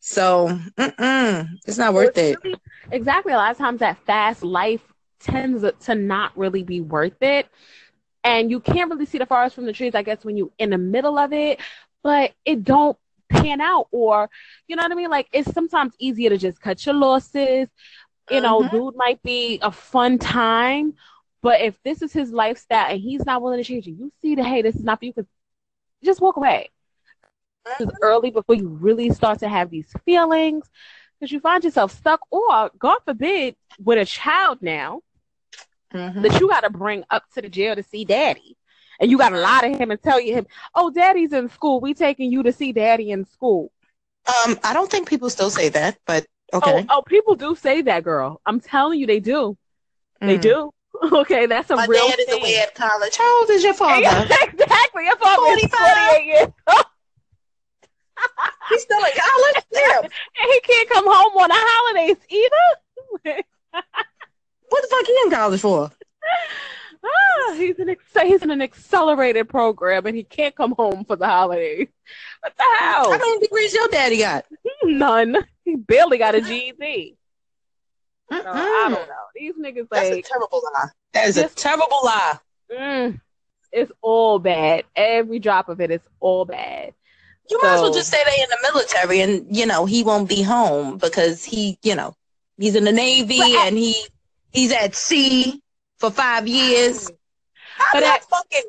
B: So it's not worth it. Really,
A: exactly. A lot of times that fast life tends to not really be worth it. And you can't really see the forest from the trees, I guess, when you're in the middle of it, but it don't pan out or you know what I mean? Like it's sometimes easier to just cut your losses. You know, mm-hmm. dude might be a fun time, but if this is his lifestyle and he's not willing to change it, you see that hey, this is not for you. Because just walk away. It's early before you really start to have these feelings, because you find yourself stuck, or God forbid, with a child now.
B: Mhm.
A: that you got to bring up to the jail to see daddy. And you got to lie to him and tell you him, oh, daddy's in school. We taking you to see daddy in school.
B: Um, I don't think people still say that, but okay.
A: Oh, oh, people do say that, girl. I'm telling you, they do. They
B: Mm.
A: do. Okay, that's a
B: My
A: real
B: dad is
A: thing.
B: away at college. How old is your father?
A: Exactly. Your father is
B: 45.
A: 28 years old,
B: He's still in college. Damn.
A: and he can't come home on the holidays either.
B: What the fuck he in college for?
A: ah, he's in ex- he's in an accelerated program, and he can't come home for the holidays. What the hell?
B: How many degrees your daddy got?
A: None. He barely got a GED. So, I don't know. These niggas like.
B: That's a terrible lie. That is a terrible lie.
A: mm, it's all bad. Every drop of it is all bad.
B: You might as well just say they in the military and you know he won't be home because he you know he's in the navy
A: I-
B: and he he's at sea for five years. I'm
A: But I-
B: fucking.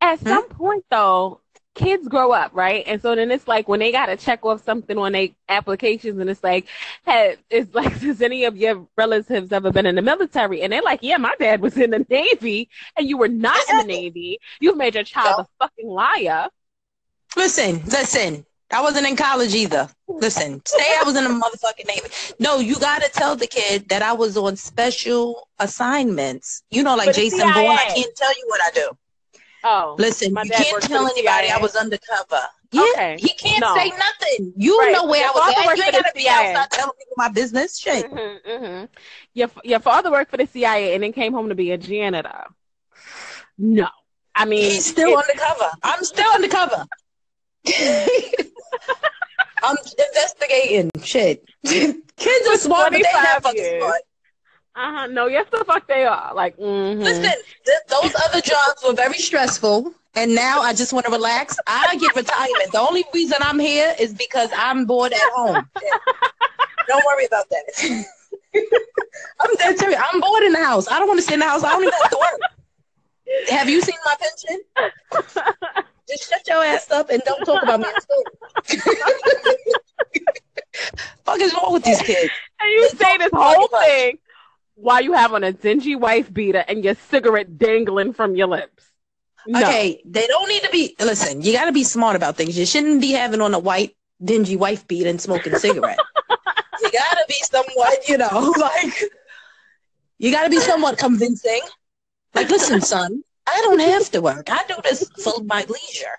A: At
B: Hmm?
A: some point, though, kids grow up, right? And so then it's like when they got to check off something on their applications, and it's like, hey, it's like, has any of your relatives ever been in the military? And they're like, yeah, my dad was in the Navy, and you were not in the Navy. You've made your child
B: No.
A: a fucking liar.
B: Listen, listen. I wasn't in college either. Listen, say I was in the motherfucking navy. No, you gotta tell the kid that I was on special assignments. You know, like Jason Bourne. I can't tell you what I do.
A: Oh,
B: Listen,
A: My
B: you can't tell anybody. I was undercover. Yeah,
A: Okay.
B: he can't
A: No.
B: say nothing. You
A: Right.
B: know where
A: Your
B: I was at. You ain't gotta be
A: CIA.
B: outside telling people my business. Shit.
A: hmm hmm Your your father worked for the CIA and then came home to be a janitor. No, I mean
B: He's still undercover. I'm still undercover. I'm investigating shit. Kids are smart, but they
A: 25
B: not fucking
A: years.
B: Smart.
A: Uh-huh. No, yes, the fuck they are. Like, mhm.
B: Listen, th- those other jobs were very stressful, and now I just want to relax. I get retirement. The only reason I'm here is because I'm bored at home. Don't worry about that. I'm dead serious. I'm bored in the house. I don't want to stay in the house. I don't even have to work. Have you seen my pension? Just shut your ass up and don't talk about me school. Fuck is wrong with these kids?
A: and you say this whole thing while you have on a dingy wife beater and your cigarette dangling from your lips. No.
B: Okay, they don't need to be. Listen, you got to be smart about things. You shouldn't be having on a white, dingy wife beater and smoking cigarette. you got to be somewhat, you know, like you got to be somewhat convincing. Like, listen, son, I don't have to work. I do this for my leisure.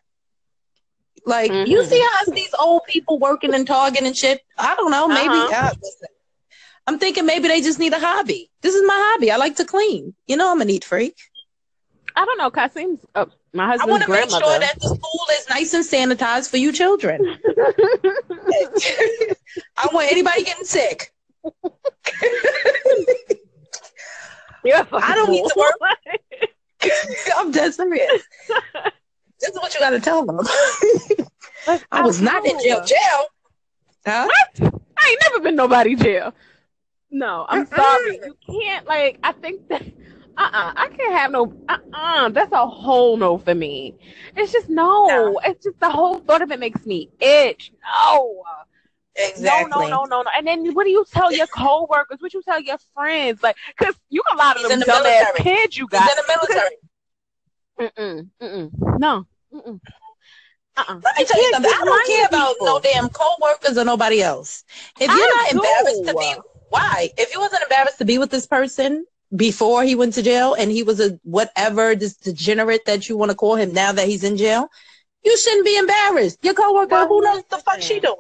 B: Like, you
A: Mhm.
B: see how these old people working and Target and shit? I don't know. Maybe.
A: Uh-huh.
B: uh, listen, I'm thinking maybe they just need a hobby. This is my hobby. I like to clean. You know, I'm a neat freak.
A: I don't know. Kasim's uh, my husband's I
B: want to make sure that the school is nice and sanitized for you children. I want anybody getting sick.
A: You're
B: I don't need to
A: fool.
B: I'm dead serious. This is what you got to tell them. I was not in jail. Jail. Huh?
A: What? I ain't never been nobody jail. No, I'm sorry. You can't like. I think that. Uh uh I can't have no. Uh uh That's a whole no for me. It's just no.
B: No.
A: It's just the whole thought of it makes me itch. No.
B: Exactly.
A: No, no, no, no, no. And then what do you tell your coworkers? What you tell your friends? Like, cause you got a lot of
B: He's
A: them
B: the
A: dumbass kids you
B: He's
A: got.
B: in the military.
A: Mm-mm, mm-mm. No. Mm-mm. Uh-uh.
B: Let me tell you something. I don't care about
A: people.
B: no damn co-workers or nobody else. If you're
A: I
B: not
A: do.
B: embarrassed to be, why? If you wasn't embarrassed to be with this person before he went to jail, and he was a whatever this degenerate that you want to call him now that he's in jail, you shouldn't be embarrassed. Your coworker,
A: Well,
B: who knows what the fuck she doing?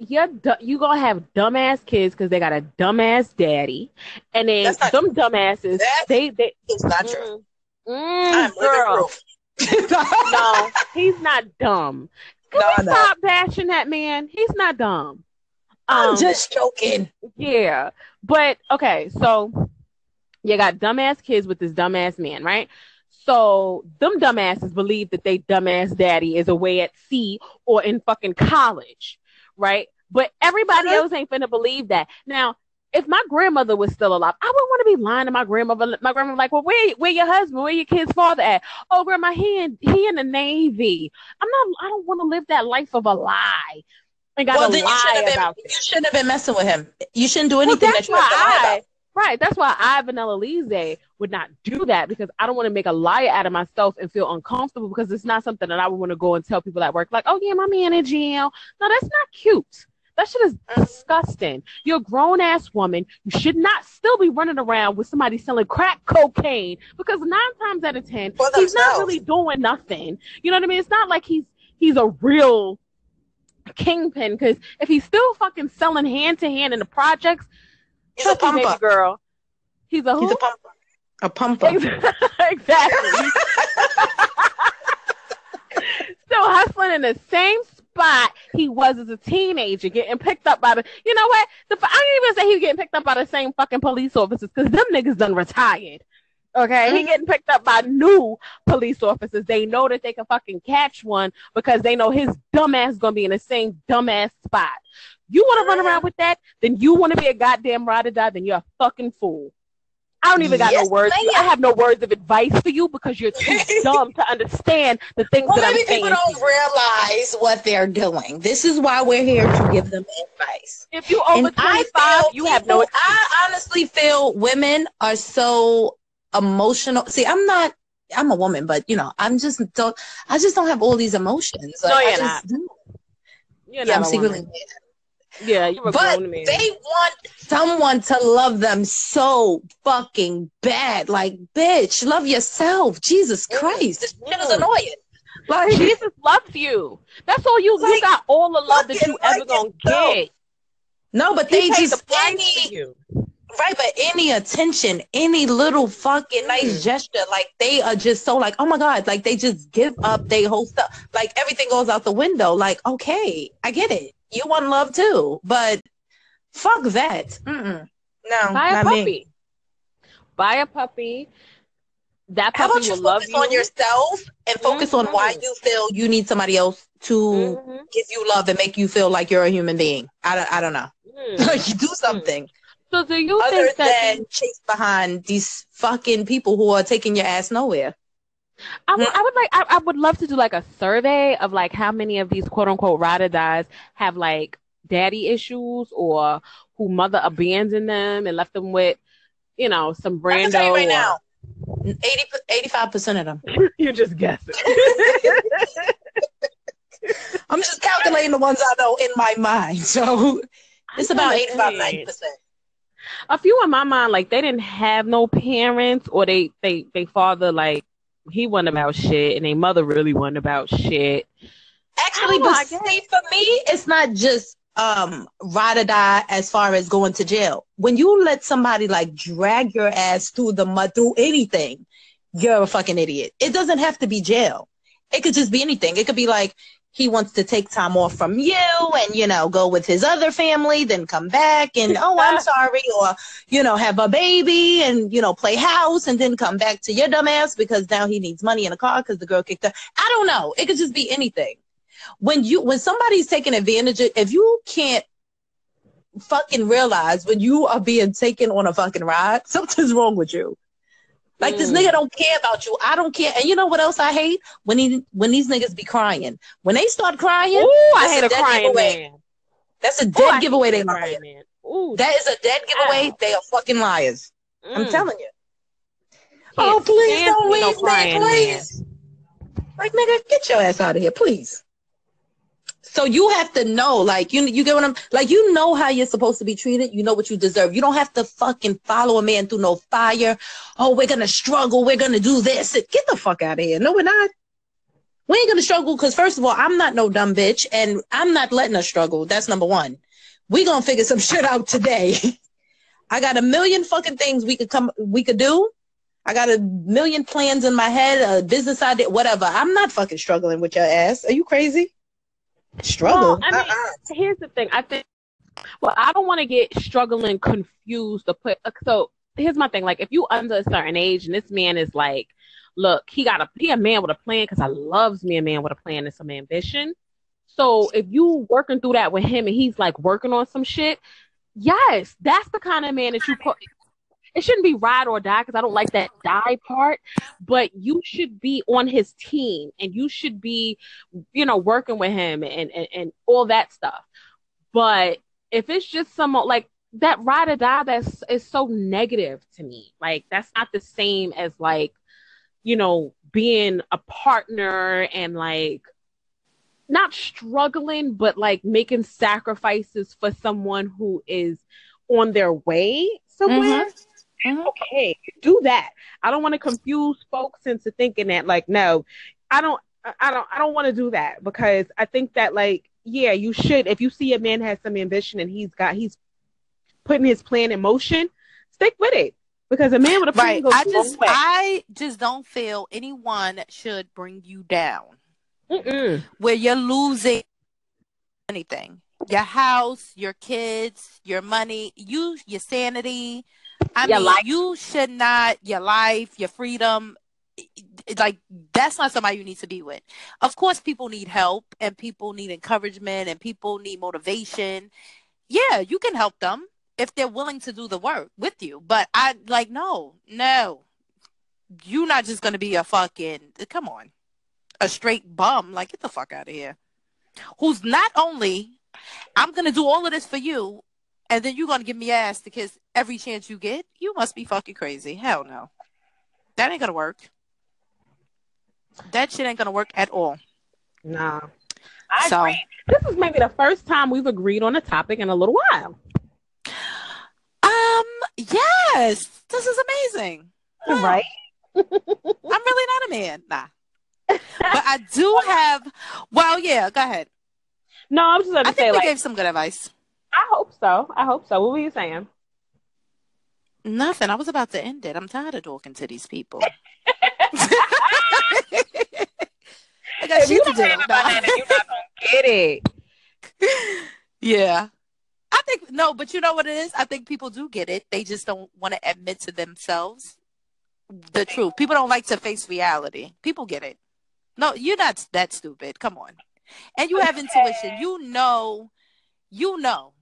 A: Yeah, du- you gonna have dumbass kids because they got a dumbass daddy, and then some dumbasses they they
B: It's not true.
A: Mm, mm,
B: I'm living
A: girl, no, he's not dumb. Can
B: No,
A: we
B: know.
A: stop bashing that man? He's not dumb.
B: I'm
A: Um,
B: just joking.
A: yeah, but okay, so you got dumbass kids with this dumbass man, right? So them dumbasses believe that they dumbass daddy is away at sea or in fucking college, right? But everybody
B: Mhm.
A: else ain't finna believe that. Now, if my grandmother was still alive, I wouldn't want to be lying to my grandmother. My grandmother like, well, where where your husband, where your kid's father at? Oh, grandma, he in he in the navy. I'm not. I don't want to live that life of a lie. Gotta
B: Well, then you shouldn't have been. You shouldn't have been messing with him. You shouldn't do
A: Well,
B: anything
A: that's
B: that you have to lie
A: why. I, Right. That's why I, Vanilla Lise, would not do that because I don't want to make a liar out of myself and feel uncomfortable because it's not something that I would want to go and tell people at work, like, oh, yeah, my man in jail. No, that's not cute. That shit is mm. disgusting. You're a grown ass woman. You should not still be running around with somebody selling crack cocaine because nine times out of ten, he's not really doing nothing. You know what I mean? It's not like he's he's a real kingpin because if he's still fucking selling hand to hand in the projects,
B: He's a
A: trust me, baby girl, he's a who?
B: He's a pumper. A pumper.
A: exactly. Still hustling in the same spot he was as a teenager, getting picked up by the. You know what? The, I don't even say he was getting picked up by the same fucking police officers because them niggas done retired. Okay, he getting picked up by new police officers. They know that they can fucking catch one because they know his dumbass gonna be in the same dumbass spot. You want to run around with that? Then you want to be a goddamn ride or die? Then you're a fucking fool. I don't even got
B: Yes,
A: no words. I have no words of advice for you because you're too dumb to understand the things
B: Well,
A: that I'm saying.
B: people don't realize what they're doing. This is why we're here to give them advice.
A: If you over
B: And I
A: 25,
B: feel
A: you have no.
B: people- I honestly feel women are so emotional. See, I'm not. I'm a woman, but you know, I'm just don't. I just don't have all these emotions.
A: No,
B: Like, I
A: you're
B: just
A: not. You're
B: Yeah, I'm secretly.
A: woman. Yeah,
B: But they want someone to love them so fucking bad. Like, bitch, love yourself. Jesus Christ, this shit is annoying. Like,
A: Jesus loves you. That's all you. you
B: Like,
A: got all the love that you ever
B: like
A: gonna get.
B: no, but
A: He
B: they just
A: the
B: any. Right, but any attention, any little fucking
A: Mm.
B: nice gesture, like they are just so like, oh my god, like they just give up they whole stuff, like everything goes out the window. Like, okay, I get it, you want love too, but fuck that. Mm-mm. No,
A: Buy a puppy.
B: me.
A: Buy a puppy. That
B: How
A: puppy
B: about you
A: will love
B: focus
A: you.
B: on yourself and focus on why
A: Mhm.
B: you feel you need somebody else to
A: Mhm.
B: give you love and make you feel like you're a human being. I don't, I don't know.
A: Mm.
B: Like, you do something.
A: So do you
B: other
A: think that
B: than chase behind these fucking people who are taking your ass nowhere.
A: Hmm. I would, like I, I would love to do like a survey of like how many of these quote unquote ride or dies have like daddy issues or who mother abandoned them and left them with, you know, some
B: I can
A: brando.
B: right
A: or-
B: now, 80, 85% of them.
A: You're just guessing.
B: I'm just calculating the ones I know in my mind. So it's about 85, 90%.
A: A few in my mind, like they didn't have no parents, or they they they father like he wasn't about shit, and their mother really wasn't about shit.
B: Actually, but see, for me, it's not just um ride or die as far as going to jail. When you let somebody like drag your ass through the mud through anything, you're a fucking idiot. It doesn't have to be jail. It could just be anything. It could be like he wants to take time off from you and you know go with his other family, then come back and oh I'm sorry, or you know have a baby and you know play house and then come back to your dumbass because now he needs money in a car because the girl kicked her. I don't know. It could just be anything when you when somebody's taking advantage of if you can't fucking realize when you are being taken on a fucking ride something's wrong with you like this
A: Mm.
B: nigga don't care about you i don't care and you know what else i hate when he when these niggas be crying when they start crying
A: Ooh, I
B: that's
A: hate
B: a
A: crying
B: giveaway.
A: man.
B: that's a dead giveaway they lying
A: man. Ooh,
B: that is a dead giveaway
A: Ow.
B: they are fucking liars i'm
A: mm.
B: telling you
A: Can't
B: oh please don't
A: me no
B: me
A: crying man.
B: please like nigga get your ass out of here please so you have to know, like you you get what I'm like you know how you're supposed to be treated, you know what you deserve. You don't have to fucking follow a man through no fire. Oh, we're gonna struggle, we're gonna do this. Get the fuck out of here. No, we're not. We ain't gonna struggle because first of all, I'm not no dumb bitch, and I'm not letting us struggle. That's number one. We gonna figure some shit out today. I got a million fucking things we could come we could do. I got a million plans in my head, a business idea, whatever. I'm not fucking struggling with your ass. Are you crazy? Struggle.
A: Well, I mean,
B: Uh-uh.
A: here's the thing. I think. Well, I don't want to get struggling confused to put. uh, So here's my thing. Like, if you under a certain age and this man is like, look, he got a he a man with a plan because I loves me a man with a plan and some ambition. So if you working through that with him and he's like working on some shit, yes, that's the kind of man that you put. It shouldn't be ride or die because I don't like that die part, but you should be on his team and you should be, you know, working with him and, and, and all that stuff. But if it's just someone like that ride or die that's is so negative to me. Like that's not the same as like, you know, being a partner and like not struggling, but like making sacrifices for someone who is on their way somewhere.
B: Mm-hmm. Mm-hmm.
A: Okay, do that. I don't want to confuse folks into thinking that like, no, I don't I don't I don't want to do that because I think that like yeah, you should if you see a man has some ambition and he's got he's putting his plan in motion, stick with it. Because a man with a plan
B: Right.
A: goes
B: I just
A: way.
B: I just don't feel anyone should bring you down
A: Mm-mm.
B: where you're losing anything. Your house, your kids, your money, you your sanity. I
A: Your
B: mean,
A: life.
B: you should not your life, your freedom. Like that's not somebody you need to be with. Of course, people need help and people need encouragement and people need motivation. Yeah, you can help them if they're willing to do the work with you. But I like no, no. You're not just gonna be a fucking come on. A straight bum. Like get the fuck out of here. Who's not only I'm gonna do all of this for you, and then you're gonna give me ass because every chance you get, you must be fucking crazy. Hell no. That ain't gonna work. That shit ain't gonna work at all.
A: Nah. I
B: So-
A: agree. This is maybe the first time we've agreed on a topic in a little while.
B: Um, yes, this is amazing. Wow.
A: Right?
B: I'm really not a man. Nah. But I do have well, yeah, go ahead.
A: No, I'm just gonna
B: I
A: say
B: think we
A: like
B: gave some good advice.
A: I hope so. I hope so. What were you saying?
B: Nothing. I was about to end it. I'm tired of talking to these people. I got
A: If
B: shit to do.
A: that, then you're not gonna get it.
B: Yeah. I think no, but you know what it is? I think people do get it. They just don't want to admit to themselves the truth. People don't like to face reality. People get it. No, you're not that stupid. Come on. And you have intuition. You know, you know.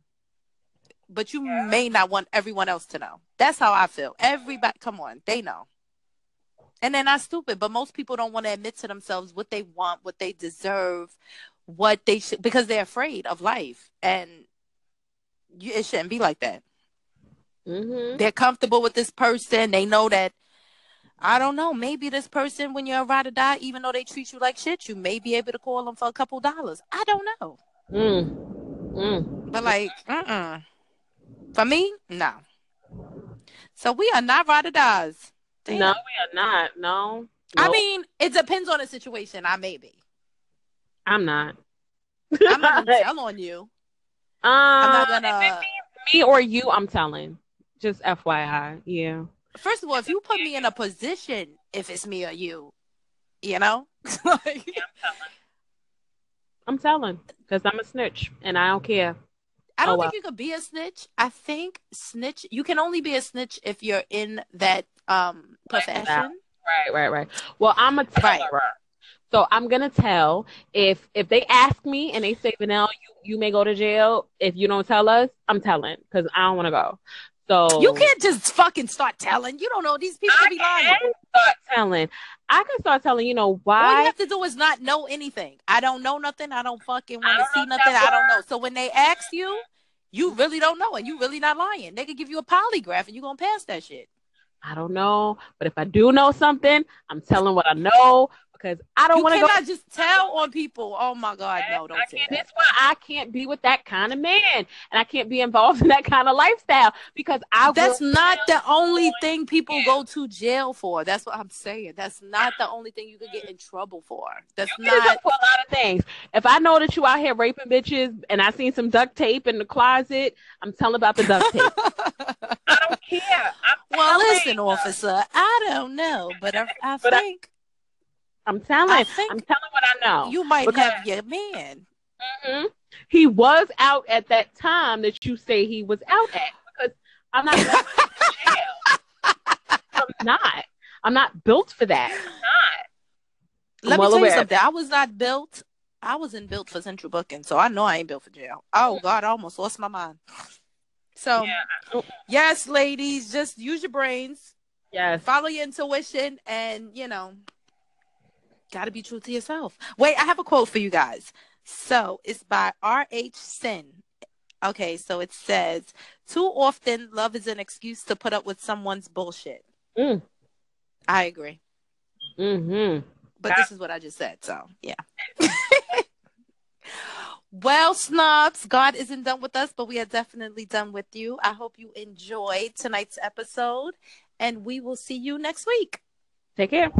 B: But you may not want everyone else to know. That's how I feel. Everybody, come on, they know. And they're not stupid, but most people don't want to admit to themselves what they want, what they deserve, what they should, because they're afraid of life. And you, it shouldn't be like that.
A: Mm-hmm.
B: They're comfortable with this person. They know that, I don't know, maybe this person, when you're a ride or die, even though they treat you like shit, you may be able to call them for a couple dollars. I don't know.
A: Mm. Mm.
B: But like, mm-mm. For me, no. So we are not ride or dies. Damn.
A: No, we are not. No.
B: I mean, it depends on the situation. I may be.
A: I'm not.
B: I'm not gonna tell on you.
A: Um,
B: I'm not
A: if it
B: gonna.
A: me or you, I'm telling. Just FYI. Yeah.
B: First of all, if you put me in a position, if it's me or you, you know, like,
A: I'm telling. Because I'm a snitch and I don't care.
B: I don't
A: Oh,
B: think you could be a snitch. I think snitch. You can only be a snitch if you're in that um profession.
A: Right, right, right. Well, I'm a teller.
B: Right.
A: So I'm gonna tell if if they ask me and they say Vanell, you you may go to jail if you don't tell us. I'm telling because I don't want to go. So
B: You can't just fucking start telling. You don't know these people
A: I
B: be lying.
A: can start telling. I can start telling. You know why?
B: All you have to do is not know anything. I don't know nothing. I don't fucking want to see nothing. I don't know. So when they ask you, you really don't know, and you really not lying. They could give you a polygraph, and you gonna pass that shit.
A: I don't know, but if I do know something, I'm telling what I know because I don't want to go.
B: cannot just tell on people. Oh my god, no, don't
A: I
B: say
A: can't,
B: that.
A: that's why I can't be with that kind of man, and I can't be involved in that kind of lifestyle because I.
B: That's
A: will-
B: not the only thing people go to jail for. That's what I'm saying. That's not the only thing you could get in trouble for. That's
A: You can
B: not.
A: for a lot of things. If I know that you out here raping bitches and I seen some duct tape in the closet, I'm telling about the duct tape. I don't care. I'm
B: well, listen, officer. I don't know, but I, I
A: But I-
B: think
A: I'm telling. I'm telling what I know.
B: you might
A: because-
B: have your man.
A: Mhm. He was out at that time that you say he was out at because I'm not going to jail. I'm not. I'm not built for that. I'm not.
B: Let
A: I'm
B: me
A: well
B: tell you something. I was not built. I wasn't built for central booking, so I know I ain't built for jail. Oh God, I almost lost my mind. So
A: Yeah.
B: yes, ladies, just use your brains,
A: Yes.
B: follow your intuition, and you know, gotta be true to yourself. Wait, I have a quote for you guys. So it's by R. H. Sin. Okay, so it says too often love is an excuse to put up with someone's bullshit.
A: Mm.
B: I agree.
A: Mm-hmm.
B: But this is what I just said, so yeah. well, snobs, God isn't done with us, but we are definitely done with you. I hope you enjoyed tonight's episode, and we will see you next week.
A: Take care.